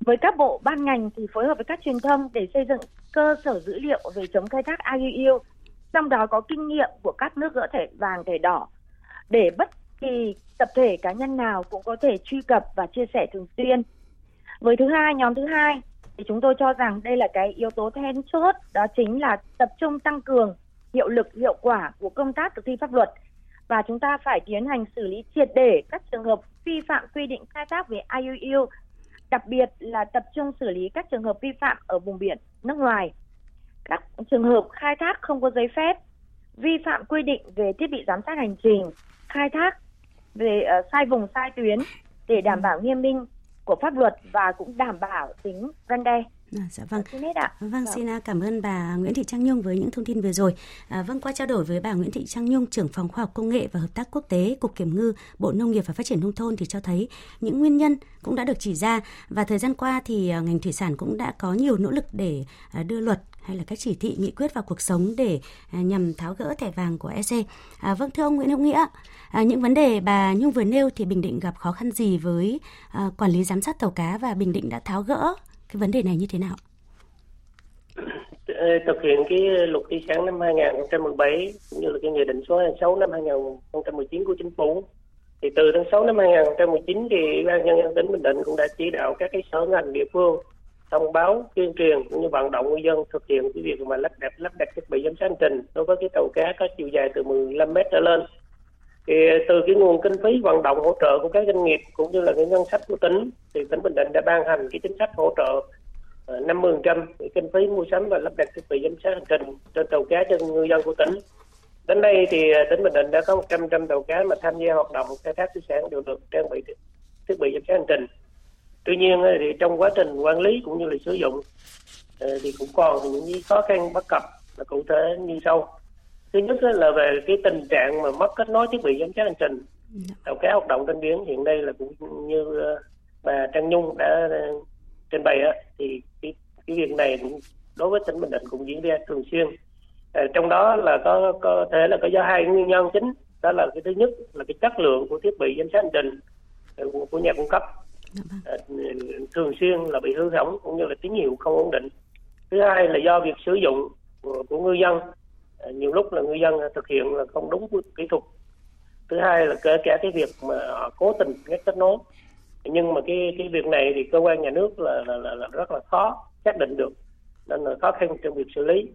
Với các bộ ban ngành thì phối hợp với các truyền thông để xây dựng cơ sở dữ liệu về chống khai thác IUU, trong đó có kinh nghiệm của các nước gỡ thẻ vàng thẻ đỏ để bất kỳ tập thể cá nhân nào cũng có thể truy cập và chia sẻ thường xuyên. Với thứ hai, nhóm thứ hai thì chúng tôi cho rằng đây là cái yếu tố then chốt đó chính là tập trung tăng cường hiệu lực hiệu quả của công tác thực thi pháp luật và chúng ta phải tiến hành xử lý triệt để các trường hợp vi phạm quy định khai thác về IUU, đặc biệt là tập trung xử lý các trường hợp vi phạm ở vùng biển nước ngoài, các trường hợp khai thác không có giấy phép, vi phạm quy định về thiết bị giám sát hành trình, khai thác về uh, sai vùng sai tuyến để đảm bảo nghiêm minh của pháp luật và cũng đảm bảo tính răn đe. À, dạ vâng. Xin hết ạ. Vâng, xin cảm ơn bà Nguyễn Thị Trang Nhung với những thông tin vừa rồi. À, vâng, qua trao đổi với bà Nguyễn Thị Trang Nhung, trưởng phòng khoa học công nghệ và hợp tác quốc tế, Cục Kiểm ngư, Bộ Nông nghiệp và Phát triển nông thôn thì cho thấy những nguyên nhân cũng đã được chỉ ra và thời gian qua thì ngành thủy sản cũng đã có nhiều nỗ lực để đưa luật hay là các chỉ thị nghị quyết vào cuộc sống để nhằm tháo gỡ thẻ vàng của EC. À, vâng thưa ông Nguyễn Hữu Nghĩa, à, những vấn đề bà Nhung vừa nêu thì Bình Định gặp khó khăn gì với à, quản lý giám sát tàu cá và Bình Định đã tháo gỡ cái vấn đề này như thế nào? Ờ, thực hiện cái luật di sản năm 2017 cũng như là cái nghị định số 26 năm 2019 của chính phủ thì từ tháng 6 năm 2019 thì Ủy ban nhân dân tỉnh Bình Định cũng đã chỉ đạo các cái sở ngành địa phương thông báo, tuyên truyền cũng như vận động người dân thực hiện cái việc mà lắp đặt lắp đặt thiết bị giám sát hành trình đối với cái tàu cá có chiều dài từ 15 mét trở lên thì từ cái nguồn kinh phí vận động hỗ trợ của các doanh nghiệp cũng như là cái ngân sách của tỉnh, thì tỉnh Bình Định đã ban hành cái chính sách hỗ trợ ờ, 50% cái kinh phí mua sắm và lắp đặt thiết bị giám sát hành trình trên tàu cá cho ngư dân của tỉnh. Đến đây thì ờ, tỉnh Bình Định đã có 100 trăm tàu cá mà tham gia hoạt động khai thác thủy sản đều được trang bị thiết bị giám sát hành trình. Tuy nhiên ờ, thì trong quá trình quản lý cũng như là sử dụng thì cũng còn những khó khăn bất cập là cụ thể như sau. Thứ nhất là về cái tình trạng mà mất kết nối thiết bị giám sát hành trình. Tàu cá hoạt động trên biển hiện nay là cũng như bà Trang Nhung đã trình bày á thì cái, cái việc này đối với tỉnh Bình Định cũng diễn ra thường xuyên. À, trong đó là có có thể là có do hai nguyên nhân chính. Đó là cái thứ nhất là cái chất lượng của thiết bị giám sát hành trình của, của nhà cung cấp. À, thường xuyên là bị hư hỏng cũng như là tín hiệu không ổn định. Thứ hai là do việc sử dụng của, của ngư dân nhiều lúc là ngư dân thực hiện là không đúng kỹ thuật. Thứ hai là kể cả cái việc mà họ cố tình ngắt kết nối. Nhưng mà cái cái việc này thì cơ quan nhà nước là, là, là, là rất là khó xác định được. Nên là khó khăn trong việc xử lý.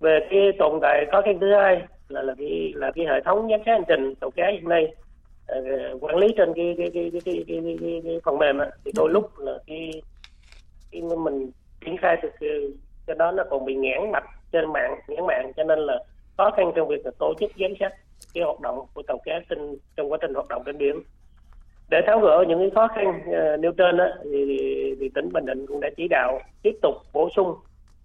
Về cái tồn tại khó khăn thứ hai là là cái là cái hệ thống giám sát hành trình tàu cá hiện nay uh, quản lý trên cái cái cái cái cái, cái, cái, cái, cái phần mềm thì đôi lúc là cái cái mình triển khai thực cho đó nó còn bị nghẽn mạch trên mạng nhãn mạng cho nên là khó khăn trong việc là tổ chức giám sát cái hoạt động của tàu cá trên trong quá trình hoạt động trên biển để tháo gỡ những cái khó khăn uh, nêu trên đó, thì, thì tỉnh Bình Định cũng đã chỉ đạo tiếp tục bổ sung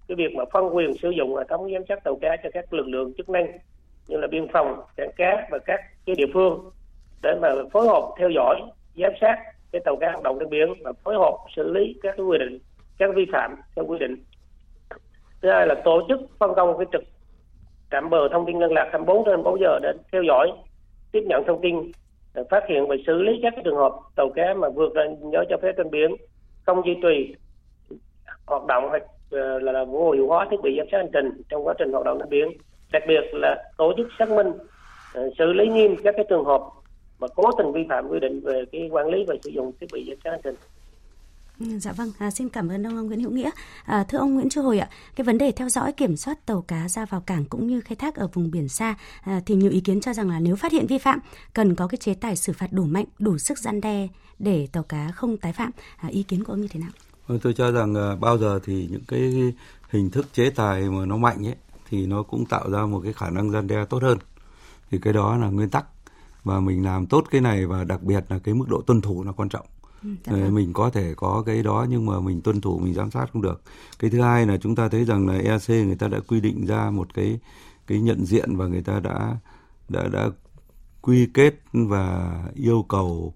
cái việc mà phân quyền sử dụng hệ thống giám sát tàu cá cho các lực lượng chức năng như là biên phòng, cảng cá và các cái địa phương để mà phối hợp theo dõi, giám sát cái tàu cá hoạt động trên biển và phối hợp xử lý các quy định, các vi phạm theo quy định. Thứ hai là tổ chức phân công cái trực trạm bờ thông tin liên lạc 24 trên 24 giờ để theo dõi, tiếp nhận thông tin, phát hiện và xử lý các trường hợp tàu cá mà vượt ra nhớ cho phép trên biển, không duy trì hoạt động hoặc là, ờ, là vô hiệu hóa thiết bị giám sát hành trình trong quá trình hoạt động trên biển. Đặc biệt là tổ chức xác minh, ờ, xử lý nghiêm các cái trường hợp mà cố tình vi phạm quy định về cái quản lý và sử dụng thiết bị giám sát hành trình. Dạ vâng, à, xin cảm ơn ông, Nguyễn Hữu Nghĩa. À, thưa ông Nguyễn Chu Hồi ạ, cái vấn đề theo dõi kiểm soát tàu cá ra vào cảng cũng như khai thác ở vùng biển xa à, thì nhiều ý kiến cho rằng là nếu phát hiện vi phạm cần có cái chế tài xử phạt đủ mạnh, đủ sức gian đe để tàu cá không tái phạm. À, ý kiến của ông như thế nào? Vâng, tôi cho rằng à, bao giờ thì những cái hình thức chế tài mà nó mạnh ấy thì nó cũng tạo ra một cái khả năng gian đe tốt hơn. Thì cái đó là nguyên tắc và mình làm tốt cái này và đặc biệt là cái mức độ tuân thủ là quan trọng dạ vâng. mình có thể có cái đó nhưng mà mình tuân thủ mình giám sát không được cái thứ hai là chúng ta thấy rằng là EAC người ta đã quy định ra một cái cái nhận diện và người ta đã đã đã quy kết và yêu cầu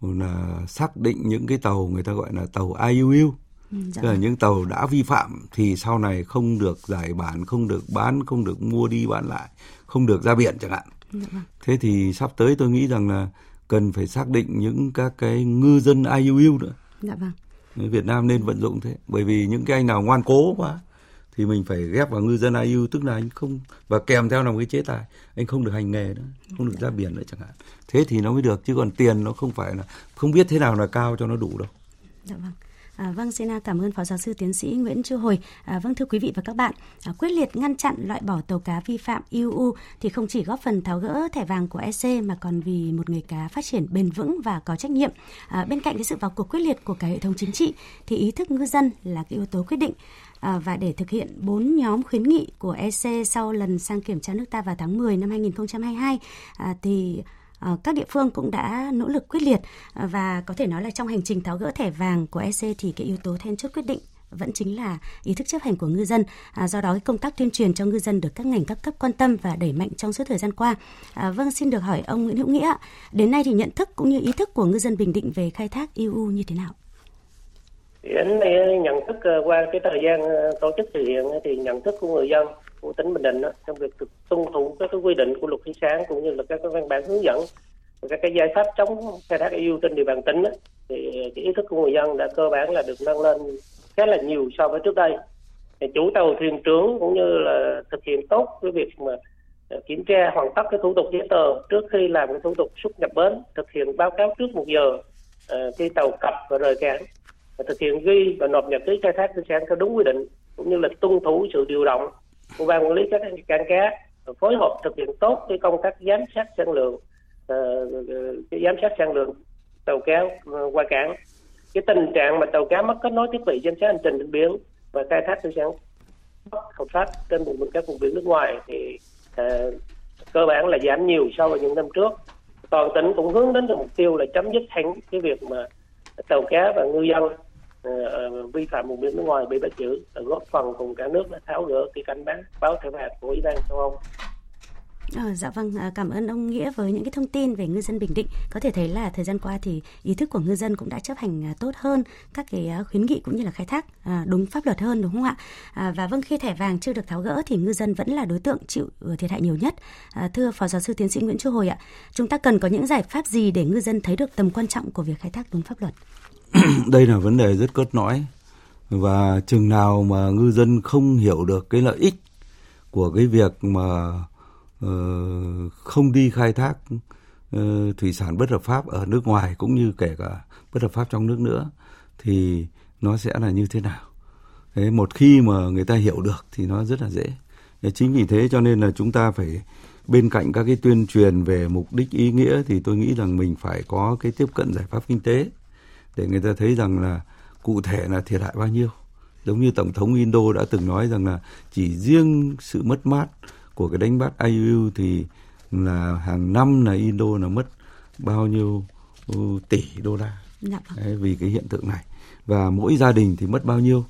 là xác định những cái tàu người ta gọi là tàu IUU Ừ, dạ. là vâng. những tàu đã vi phạm thì sau này không được giải bản, không được bán, không được mua đi bán lại, không được ra biển chẳng hạn. Dạ. Vâng. Thế thì sắp tới tôi nghĩ rằng là cần phải xác định những các cái ngư dân IUU nữa. Dạ vâng. Việt Nam nên vận dụng thế, bởi vì những cái anh nào ngoan cố quá thì mình phải ghép vào ngư dân IU tức là anh không và kèm theo là một cái chế tài. Anh không được hành nghề nữa không được ra biển nữa chẳng hạn. Thế thì nó mới được chứ còn tiền nó không phải là không biết thế nào là cao cho nó đủ đâu. Dạ vâng À, vâng, xin à, cảm ơn Phó Giáo sư Tiến sĩ Nguyễn Chu Hồi. À, vâng, thưa quý vị và các bạn, à, quyết liệt ngăn chặn loại bỏ tàu cá vi phạm IUU thì không chỉ góp phần tháo gỡ thẻ vàng của EC mà còn vì một nghề cá phát triển bền vững và có trách nhiệm. À, bên cạnh cái sự vào cuộc quyết liệt của cả hệ thống chính trị thì ý thức ngư dân là cái yếu tố quyết định. À, và để thực hiện bốn nhóm khuyến nghị của EC sau lần sang kiểm tra nước ta vào tháng 10 năm 2022 à, thì Ờ, các địa phương cũng đã nỗ lực quyết liệt ờ, và có thể nói là trong hành trình tháo gỡ thẻ vàng của EC thì cái yếu tố then chốt quyết định vẫn chính là ý thức chấp hành của ngư dân. À, do đó công tác tuyên truyền cho ngư dân được các ngành các cấp quan tâm và đẩy mạnh trong suốt thời gian qua. À, vâng, xin được hỏi ông Nguyễn Hữu Nghĩa, đến nay thì nhận thức cũng như ý thức của ngư dân Bình Định về khai thác IU như thế nào? Đến nay nhận thức qua cái thời gian tổ chức thực hiện thì nhận thức của người dân của tỉnh Bình Định đó, trong việc thực tuân thủ các cái quy định của luật thủy sản cũng như là các cái văn bản hướng dẫn và các cái giải pháp chống khai thác EU trên địa bàn tỉnh đó, thì cái ý thức của người dân đã cơ bản là được nâng lên khá là nhiều so với trước đây. Thì chủ tàu thuyền trưởng cũng như là thực hiện tốt cái việc mà ờ, kiểm tra hoàn tất cái thủ tục giấy tờ trước khi làm cái thủ tục xuất nhập bến thực hiện báo cáo trước một giờ uh, khi tàu cập và rời cảng và thực hiện ghi và nộp nhật ký khai thác thủy sản theo đúng quy định cũng như là tuân thủ sự điều động của ban quản lý các cảng cá phối hợp thực hiện tốt cái công tác giám sát sản lượng uh, cái giám sát sản lượng tàu cá ờ, qua cảng. Cái tình trạng mà tàu cá mất kết nối thiết bị giám sát hành trình trên biển và khai thác thủy sản bất hợp pháp trên vùng biển các vùng biển nước ngoài thì uh, cơ bản là giảm nhiều so với những năm trước. Toàn tỉnh cũng hướng đến được mục tiêu là chấm dứt hẳn cái việc mà tàu cá và ngư dân Ờ, ờ, vi phạm vùng biển nước ngoài bị bắt giữ ờ, góp phần cùng cả nước đã tháo gỡ cái cảnh báo báo thẻ vàng của ủy ban châu Âu À, dạ vâng, à, cảm ơn ông Nghĩa với những cái thông tin về ngư dân Bình Định. Có thể thấy là thời gian qua thì ý thức của ngư dân cũng đã chấp hành à, tốt hơn các cái à, khuyến nghị cũng như là khai thác à, đúng pháp luật hơn đúng không ạ? À, và vâng khi thẻ vàng chưa được tháo gỡ thì ngư dân vẫn là đối tượng chịu thiệt hại nhiều nhất. À, thưa Phó Giáo sư Tiến sĩ Nguyễn Chu Hồi ạ, chúng ta cần có những giải pháp gì để ngư dân thấy được tầm quan trọng của việc khai thác đúng pháp luật? đây là vấn đề rất cốt lõi. Và chừng nào mà ngư dân không hiểu được cái lợi ích của cái việc mà uh, không đi khai thác uh, thủy sản bất hợp pháp ở nước ngoài cũng như kể cả bất hợp pháp trong nước nữa thì nó sẽ là như thế nào? Thế một khi mà người ta hiểu được thì nó rất là dễ. Chính vì thế cho nên là chúng ta phải bên cạnh các cái tuyên truyền về mục đích ý nghĩa thì tôi nghĩ rằng mình phải có cái tiếp cận giải pháp kinh tế để người ta thấy rằng là cụ thể là thiệt hại bao nhiêu. Giống như tổng thống Indo đã từng nói rằng là chỉ riêng sự mất mát của cái đánh bắt IUU thì là hàng năm là Indo là mất bao nhiêu ừ, tỷ đô la. Dạ vâng. Đấy, vì cái hiện tượng này. Và mỗi gia đình thì mất bao nhiêu.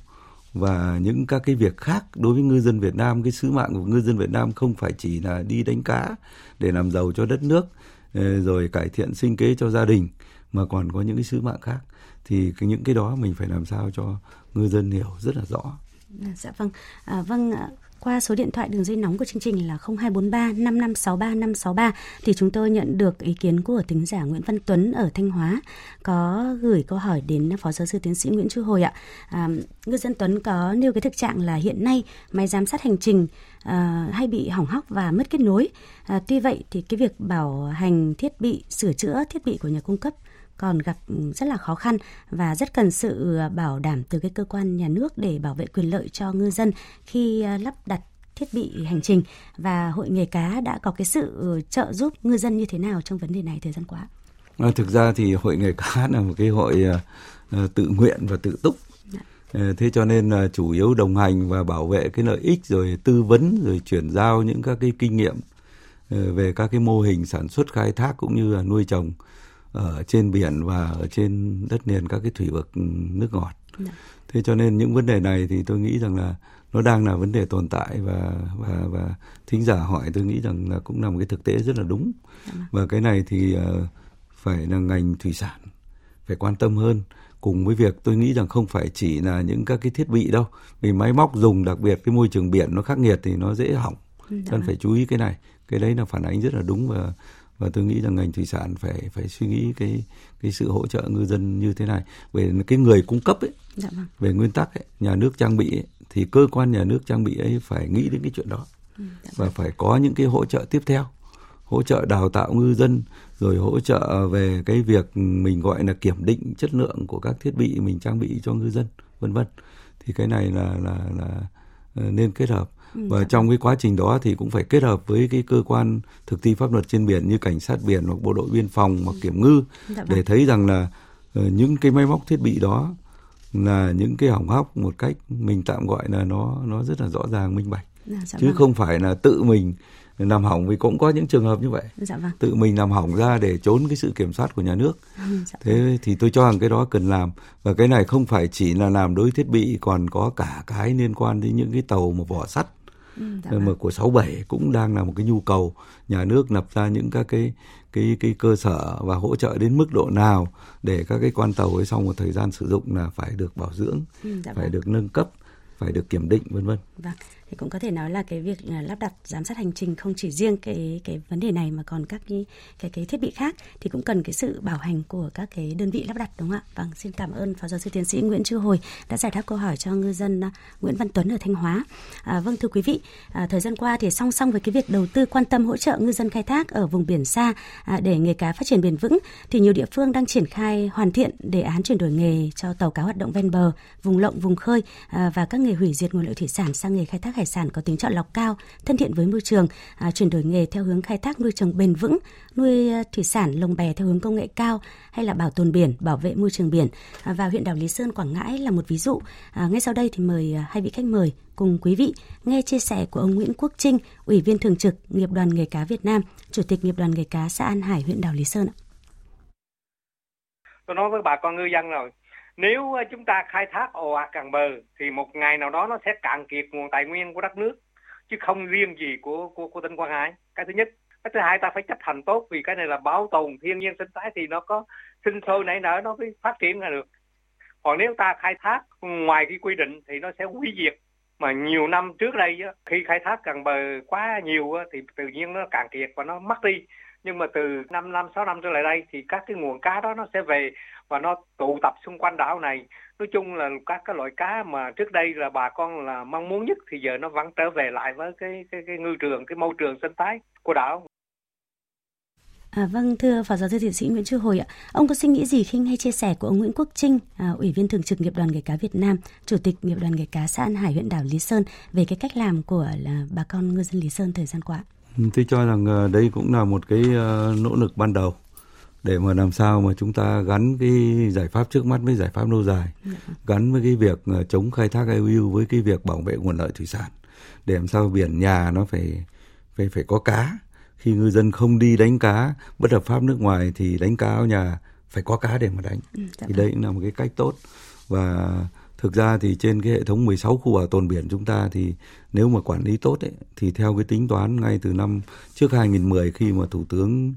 Và những các cái việc khác đối với ngư dân Việt Nam cái sứ mạng của ngư dân Việt Nam không phải chỉ là đi đánh cá để làm giàu cho đất nước ờ, rồi cải thiện sinh kế cho gia đình mà còn có những cái sứ mạng khác thì những cái đó mình phải làm sao cho ngư dân hiểu rất là rõ. À, dạ vâng, à, vâng à, qua số điện thoại đường dây nóng của chương trình là 0243 5563 563 thì chúng tôi nhận được ý kiến của tính giả Nguyễn Văn Tuấn ở Thanh Hóa có gửi câu hỏi đến Phó giáo sư tiến sĩ Nguyễn Chu Hồi ạ. À, ngư dân Tuấn có nêu cái thực trạng là hiện nay máy giám sát hành trình à, hay bị hỏng hóc và mất kết nối. À, tuy vậy thì cái việc bảo hành thiết bị, sửa chữa thiết bị của nhà cung cấp còn gặp rất là khó khăn và rất cần sự bảo đảm từ cái cơ quan nhà nước để bảo vệ quyền lợi cho ngư dân khi à, lắp đặt thiết bị hành trình và hội nghề cá đã có cái sự trợ giúp ngư dân như thế nào trong vấn đề này thời gian qua? À, thực ra thì hội nghề cá là một cái hội uh, tự nguyện và tự túc. Dạ. thế cho nên là chủ yếu đồng hành và bảo vệ cái lợi ích rồi tư vấn rồi chuyển giao những các cái kinh nghiệm về các cái mô hình sản xuất khai thác cũng như là nuôi trồng ở trên biển và ở trên đất liền các cái thủy vực nước ngọt. Dạ. Thế cho nên những vấn đề này thì tôi nghĩ rằng là nó đang là vấn đề tồn tại và và và thính giả hỏi tôi nghĩ rằng là cũng là một cái thực tế rất là đúng. Dạ. Và cái này thì uh, phải là ngành thủy sản phải quan tâm hơn cùng với việc tôi nghĩ rằng không phải chỉ là những các cái thiết bị đâu vì máy móc dùng đặc biệt cái môi trường biển nó khắc nghiệt thì nó dễ hỏng dạ. cần phải chú ý cái này cái đấy là phản ánh rất là đúng và và tôi nghĩ rằng ngành thủy sản phải phải suy nghĩ cái cái sự hỗ trợ ngư dân như thế này. Về cái người cung cấp ấy dạ vâng. về nguyên tắc ấy, nhà nước trang bị ấy, thì cơ quan nhà nước trang bị ấy phải nghĩ đến cái chuyện đó. Ừ, dạ và vâng. phải có những cái hỗ trợ tiếp theo. Hỗ trợ đào tạo ngư dân rồi hỗ trợ về cái việc mình gọi là kiểm định chất lượng của các thiết bị mình trang bị cho ngư dân vân vân. Thì cái này là là là ờ, nên kết hợp và dạ. trong cái quá trình đó thì cũng phải kết hợp với cái cơ quan thực thi pháp luật trên biển như cảnh sát biển hoặc bộ đội biên phòng hoặc kiểm ngư dạ để vâng. thấy rằng là uh, những cái máy móc thiết bị đó là những cái hỏng hóc một cách mình tạm gọi là nó nó rất là rõ ràng minh bạch dạ, dạ chứ vâng. không phải là tự mình làm hỏng vì cũng có những trường hợp như vậy dạ vâng. tự mình làm hỏng ra để trốn cái sự kiểm soát của nhà nước ừ, dạ thế vâng. thì tôi cho rằng cái đó cần làm và cái này không phải chỉ là làm đối thiết bị còn có cả cái liên quan đến những cái tàu một vỏ sắt Ừ, dạ mà vâng. của 67 cũng đang là một cái nhu cầu nhà nước lập ra những các cái cái cái cơ sở và hỗ trợ đến mức độ nào để các cái quan tàu ấy sau một thời gian sử dụng là phải được bảo dưỡng, ừ, dạ phải vâng. được nâng cấp, phải được kiểm định vân vân. Vâng thì cũng có thể nói là cái việc à, lắp đặt giám sát hành trình không chỉ riêng cái cái vấn đề này mà còn các cái cái cái thiết bị khác thì cũng cần cái sự bảo hành của các cái đơn vị lắp đặt đúng không ạ? Vâng, xin cảm ơn phó giáo sư tiến sĩ Nguyễn Chư Hồi đã giải đáp câu hỏi cho ngư dân à, Nguyễn Văn Tuấn ở Thanh Hóa. À, vâng thưa quý vị, à, thời gian qua thì song song với cái việc đầu tư quan tâm hỗ trợ ngư dân khai thác ở vùng biển xa à, để nghề cá phát triển bền vững thì nhiều địa phương đang triển khai hoàn thiện đề án chuyển đổi nghề cho tàu cá hoạt động ven bờ, vùng lộng, vùng khơi à, và các nghề hủy diệt nguồn lợi thủy sản sang nghề khai thác hải sản có tính chọn lọc cao, thân thiện với môi trường, à, chuyển đổi nghề theo hướng khai thác nuôi trồng bền vững, nuôi à, thủy sản lồng bè theo hướng công nghệ cao hay là bảo tồn biển, bảo vệ môi trường biển. À, và huyện đảo Lý Sơn, Quảng Ngãi là một ví dụ. À, ngay sau đây thì mời à, hai vị khách mời cùng quý vị nghe chia sẻ của ông Nguyễn Quốc Trinh, Ủy viên thường trực Nghiệp đoàn Nghề cá Việt Nam, Chủ tịch Nghiệp đoàn Nghề cá xã An Hải, huyện đảo Lý Sơn. Tôi nói với bà con ngư dân rồi, nếu ờ, chúng ta khai thác ồ ạt càng bờ thì một ngày nào đó nó sẽ cạn kiệt nguồn tài nguyên của đất nước chứ không riêng gì của của, của tỉnh Quảng Ngãi. Cái thứ nhất. Cái thứ hai ta phải chấp hành tốt vì cái này là bảo tồn thiên nhiên sinh thái thì nó có sinh sôi nảy nở nó mới phát triển ra được. Còn nếu ta khai thác ngoài cái quy định thì nó sẽ hủy diệt. Mà nhiều năm trước đây khi khai thác gần bờ quá nhiều thì tự nhiên nó cạn kiệt và nó mất đi nhưng mà từ 5 năm 6 năm trở lại đây thì các cái nguồn cá đó nó sẽ về và nó tụ tập xung quanh đảo này. Nói chung là các cái loại cá mà trước đây là bà con là mong muốn nhất thì giờ nó vẫn trở về lại với cái cái cái ngư trường cái môi trường sinh thái của đảo. À, vâng, thưa Phó Giáo sư Tiến sĩ Nguyễn Chu Hồi ạ, ông có suy nghĩ gì khi nghe chia sẻ của ông Nguyễn Quốc Trinh, à, Ủy viên Thường trực Nghiệp đoàn Nghề cá Việt Nam, Chủ tịch Nghiệp đoàn Nghề cá xã An Hải, huyện đảo Lý Sơn về cái cách làm của là bà con ngư dân Lý Sơn thời gian qua? Ừ, tôi cho rằng ờ, đây cũng là một cái ờ, nỗ lực ban đầu để mà làm sao mà chúng ta gắn cái giải pháp trước mắt với giải pháp lâu dài, dạ. gắn với cái việc ờ, chống khai thác IUU với cái việc bảo vệ nguồn lợi thủy sản để làm sao biển nhà nó phải phải phải có cá khi ngư dân không đi đánh cá bất hợp pháp nước ngoài thì đánh cá ở nhà phải có cá để mà đánh ừ, dạ thì đây vâng. cũng là một cái cách tốt và thực ra thì trên cái hệ thống 16 khu bảo tồn biển chúng ta thì nếu mà quản lý tốt ấy, thì theo cái tính toán ngay từ năm trước 2010 khi mà thủ tướng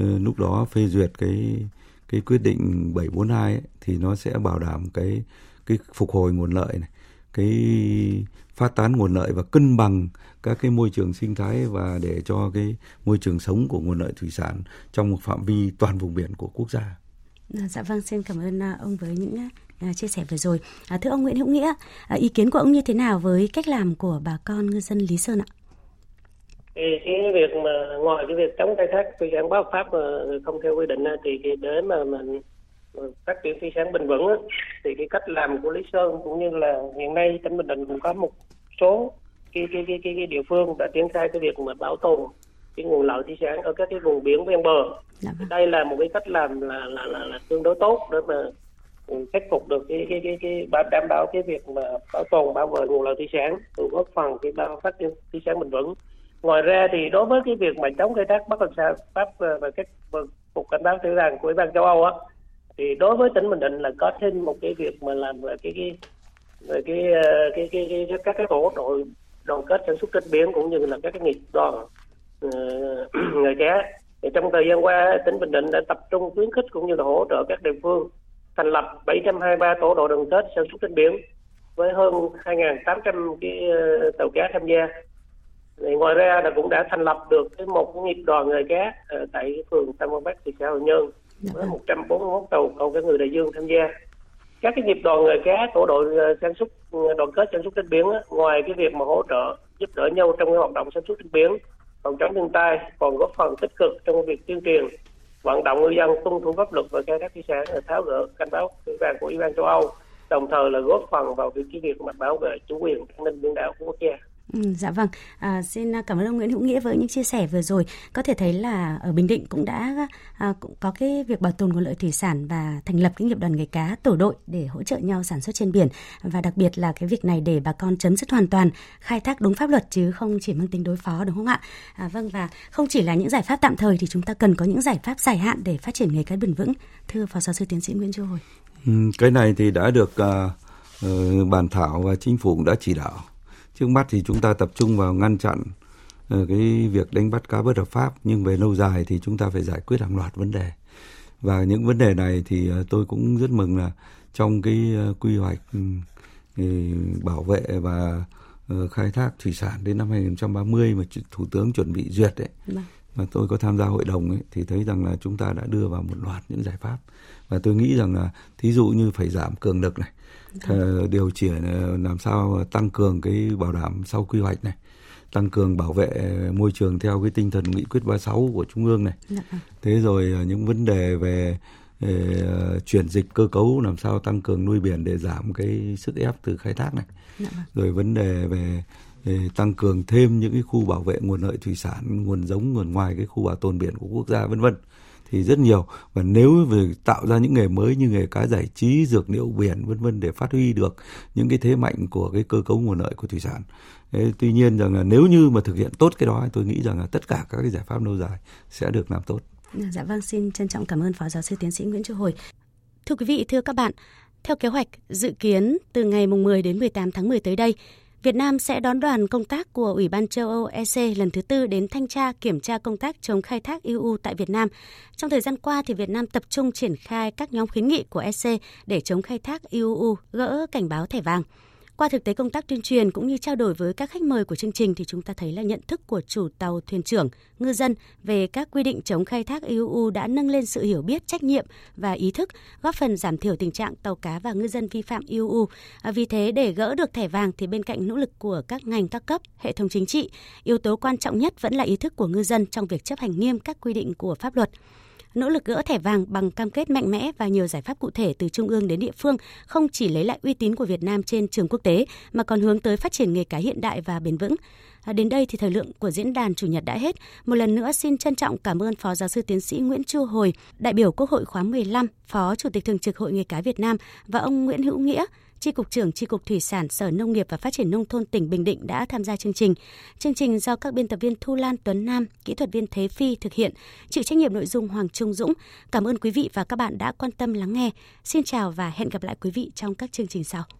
uh, lúc đó phê duyệt cái cái quyết định 742 ấy, thì nó sẽ bảo đảm cái cái phục hồi nguồn lợi này cái phát tán nguồn lợi và cân bằng các cái môi trường sinh thái và để cho cái môi trường sống của nguồn lợi thủy sản trong một phạm vi toàn vùng biển của quốc gia. Dạ vâng, xin cảm ơn ờ, ông với những à, chia sẻ vừa rồi. À, thưa ông Nguyễn Hữu Nghĩa, ý kiến của ông như thế nào với cách làm của bà con ngư dân Lý Sơn ạ? Thì cái việc mà ngoài cái việc chống khai thác thủy sản bất pháp mà không theo quy định thì để mà mình phát triển thủy sản bền vững thì cái cách làm của Lý Sơn cũng như là hiện nay tỉnh Bình Định cũng có một số cái cái cái cái, cái địa phương đã triển khai cái việc mà bảo tồn cái nguồn lợi thủy sản ở các cái vùng biển ven bờ. Dạ vâng. Đây là một cái cách làm là là là, là tương đối tốt để mà khắc phục được cái cái cái cái đảm bảo cái việc mà bảo tồn bảo vệ nguồn lợi thủy sản, từ góp phần cái bao phát triển thủy sản bình vững. Ngoài ra thì đối với cái việc mà chống khai thác bất hợp pháp ờ, và các cục cảnh báo thủy sản của ủy ban châu Âu á thì đối với tỉnh Bình Định là có thêm một cái việc mà làm về cái cái về cái ờ, cái, cái, cái, cái các cái tổ đội đoàn kết sản xuất trên biển cũng như là các cái nghiệp đoàn uh, nghề cá thì trong thời gian qua tỉnh Bình Định đã tập trung khuyến khích cũng như là hỗ trợ các địa phương thành lập 723 tổ đội đoàn kết sản xuất trên biển với hơn 2.800 cái ờ, tàu cá tham gia. Thì ngoài ra là cũng đã thành lập được cái một nghiệp đoàn nghề cá ở tại phường Tam Quan Bắc thị xã Hội Nhơn Dạ với 141 vâng. tàu còn cái người đại dương tham gia các cái nghiệp đoàn nghề cá tổ đội ờ, sản xuất ờ, đoàn kết sản xuất trên biển ngoài cái việc mà hỗ trợ giúp đỡ nhau trong cái hoạt động sản xuất trên biển phòng chống thiên tai còn góp phần tích cực trong việc tuyên truyền vận động ngư dân tuân thủ pháp luật về khai thác thủy sản tháo gỡ cảnh báo thủy vàng của ủy ban châu âu, đồng thời là góp phần vào việc cái việc mà bảo vệ chủ quyền an ninh biển đảo của quốc gia. Ừ, dạ vâng, à, xin à, cảm ơn ông Nguyễn Hữu Nghĩa với những chia sẻ vừa rồi. Có thể thấy là ở Bình Định cũng đã à, cũng có cái việc bảo tồn nguồn lợi thủy sản và thành lập cái nghiệp đoàn nghề cá tổ đội để hỗ trợ nhau sản xuất trên biển và đặc biệt là cái việc này để bà con chấm dứt hoàn toàn khai thác đúng pháp luật chứ không chỉ mang tính đối phó đúng không ạ? À, vâng và không chỉ là những giải pháp tạm thời thì chúng ta cần có những giải pháp dài hạn để phát triển nghề cá bền vững. Thưa phó giáo sư tiến sĩ Nguyễn Chu Hồi. Ừ, cái này thì đã được uh, uh, bàn thảo và chính phủ cũng đã chỉ đạo trước mắt thì chúng ta tập trung vào ngăn chặn ờ, cái việc đánh bắt cá bất hợp pháp nhưng về lâu dài thì chúng ta phải giải quyết hàng loạt vấn đề và những vấn đề này thì ờ, tôi cũng rất mừng là trong cái ờ, quy hoạch ừ, bảo vệ và khai thác thủy sản đến năm 2030 mà thủ tướng chuẩn bị duyệt đấy vâng. mà tôi có tham gia hội đồng ấy thì thấy rằng là chúng ta đã đưa vào một loạt những giải pháp và tôi nghĩ rằng là thí dụ như phải giảm cường lực này điều chỉnh ờ, làm sao tăng cường cái bảo đảm sau quy hoạch này tăng cường bảo vệ môi trường theo cái tinh thần nghị quyết 36 của trung ương này dạ. thế rồi ờ, những vấn đề về uh, chuyển dịch cơ cấu làm sao tăng cường nuôi biển để giảm cái sức ép từ khai thác này dạ. rồi vấn đề về tăng cường thêm những cái khu bảo vệ nguồn lợi thủy sản nguồn giống nguồn ngoài cái khu bảo tồn biển của quốc gia vân vân thì rất nhiều và nếu về tạo ra những nghề mới như nghề cá giải trí dược liệu biển vân vân để phát huy được những cái thế mạnh của cái cơ cấu nguồn lợi của thủy sản Thế, tuy nhiên rằng là nếu như mà thực hiện tốt cái đó tôi nghĩ rằng là tất cả các cái giải pháp lâu dài sẽ được làm tốt. Dạ, dạ vâng, xin trân trọng cảm ơn Phó Giáo sư Tiến sĩ Nguyễn Chu Hồi. Thưa quý vị, thưa các bạn, theo kế hoạch dự kiến từ ngày 10 đến 18 tháng 10 tới đây, Việt Nam sẽ đón đoàn công tác của Ủy ban châu Âu EC lần thứ tư đến thanh tra, kiểm tra công tác chống khai thác EU tại Việt Nam. Trong thời gian qua thì Việt Nam tập trung triển khai các nhóm khuyến nghị của EC để chống khai thác EU gỡ cảnh báo thẻ vàng. Qua thực tế công tác tuyên truyền cũng như trao đổi với các khách mời của chương trình thì chúng ta thấy là nhận thức của chủ tàu, thuyền trưởng, ngư dân về các quy định chống khai thác IUU đã nâng lên sự hiểu biết, trách nhiệm và ý thức, góp phần giảm thiểu tình trạng tàu cá và ngư dân vi phạm IUU. À, vì thế để gỡ được thẻ vàng thì bên cạnh nỗ lực của các ngành các cấp, hệ thống chính trị, yếu tố quan trọng nhất vẫn là ý thức của ngư dân trong việc chấp hành nghiêm các quy định của pháp luật nỗ lực gỡ thẻ vàng bằng cam kết mạnh mẽ và nhiều giải pháp cụ thể từ trung ương đến địa phương không chỉ lấy lại uy tín của Việt Nam trên trường quốc tế mà còn hướng tới phát triển nghề cá hiện đại và bền vững. À, đến đây thì thời lượng của diễn đàn chủ nhật đã hết. Một lần nữa xin trân trọng cảm ơn Phó Giáo sư Tiến sĩ Nguyễn Chu Hồi, đại biểu Quốc hội khóa 15, Phó Chủ tịch Thường trực Hội Nghề cá Việt Nam và ông Nguyễn Hữu Nghĩa, Tri Cục trưởng Tri Cục Thủy sản Sở Nông nghiệp và Phát triển Nông thôn tỉnh Bình Định đã tham gia chương trình. Chương trình do các biên tập viên Thu Lan Tuấn Nam, kỹ thuật viên Thế Phi thực hiện, chịu trách nhiệm nội dung Hoàng Trung Dũng. Cảm ơn quý vị và các bạn đã quan tâm lắng nghe. Xin chào và hẹn gặp lại quý vị trong các chương trình sau.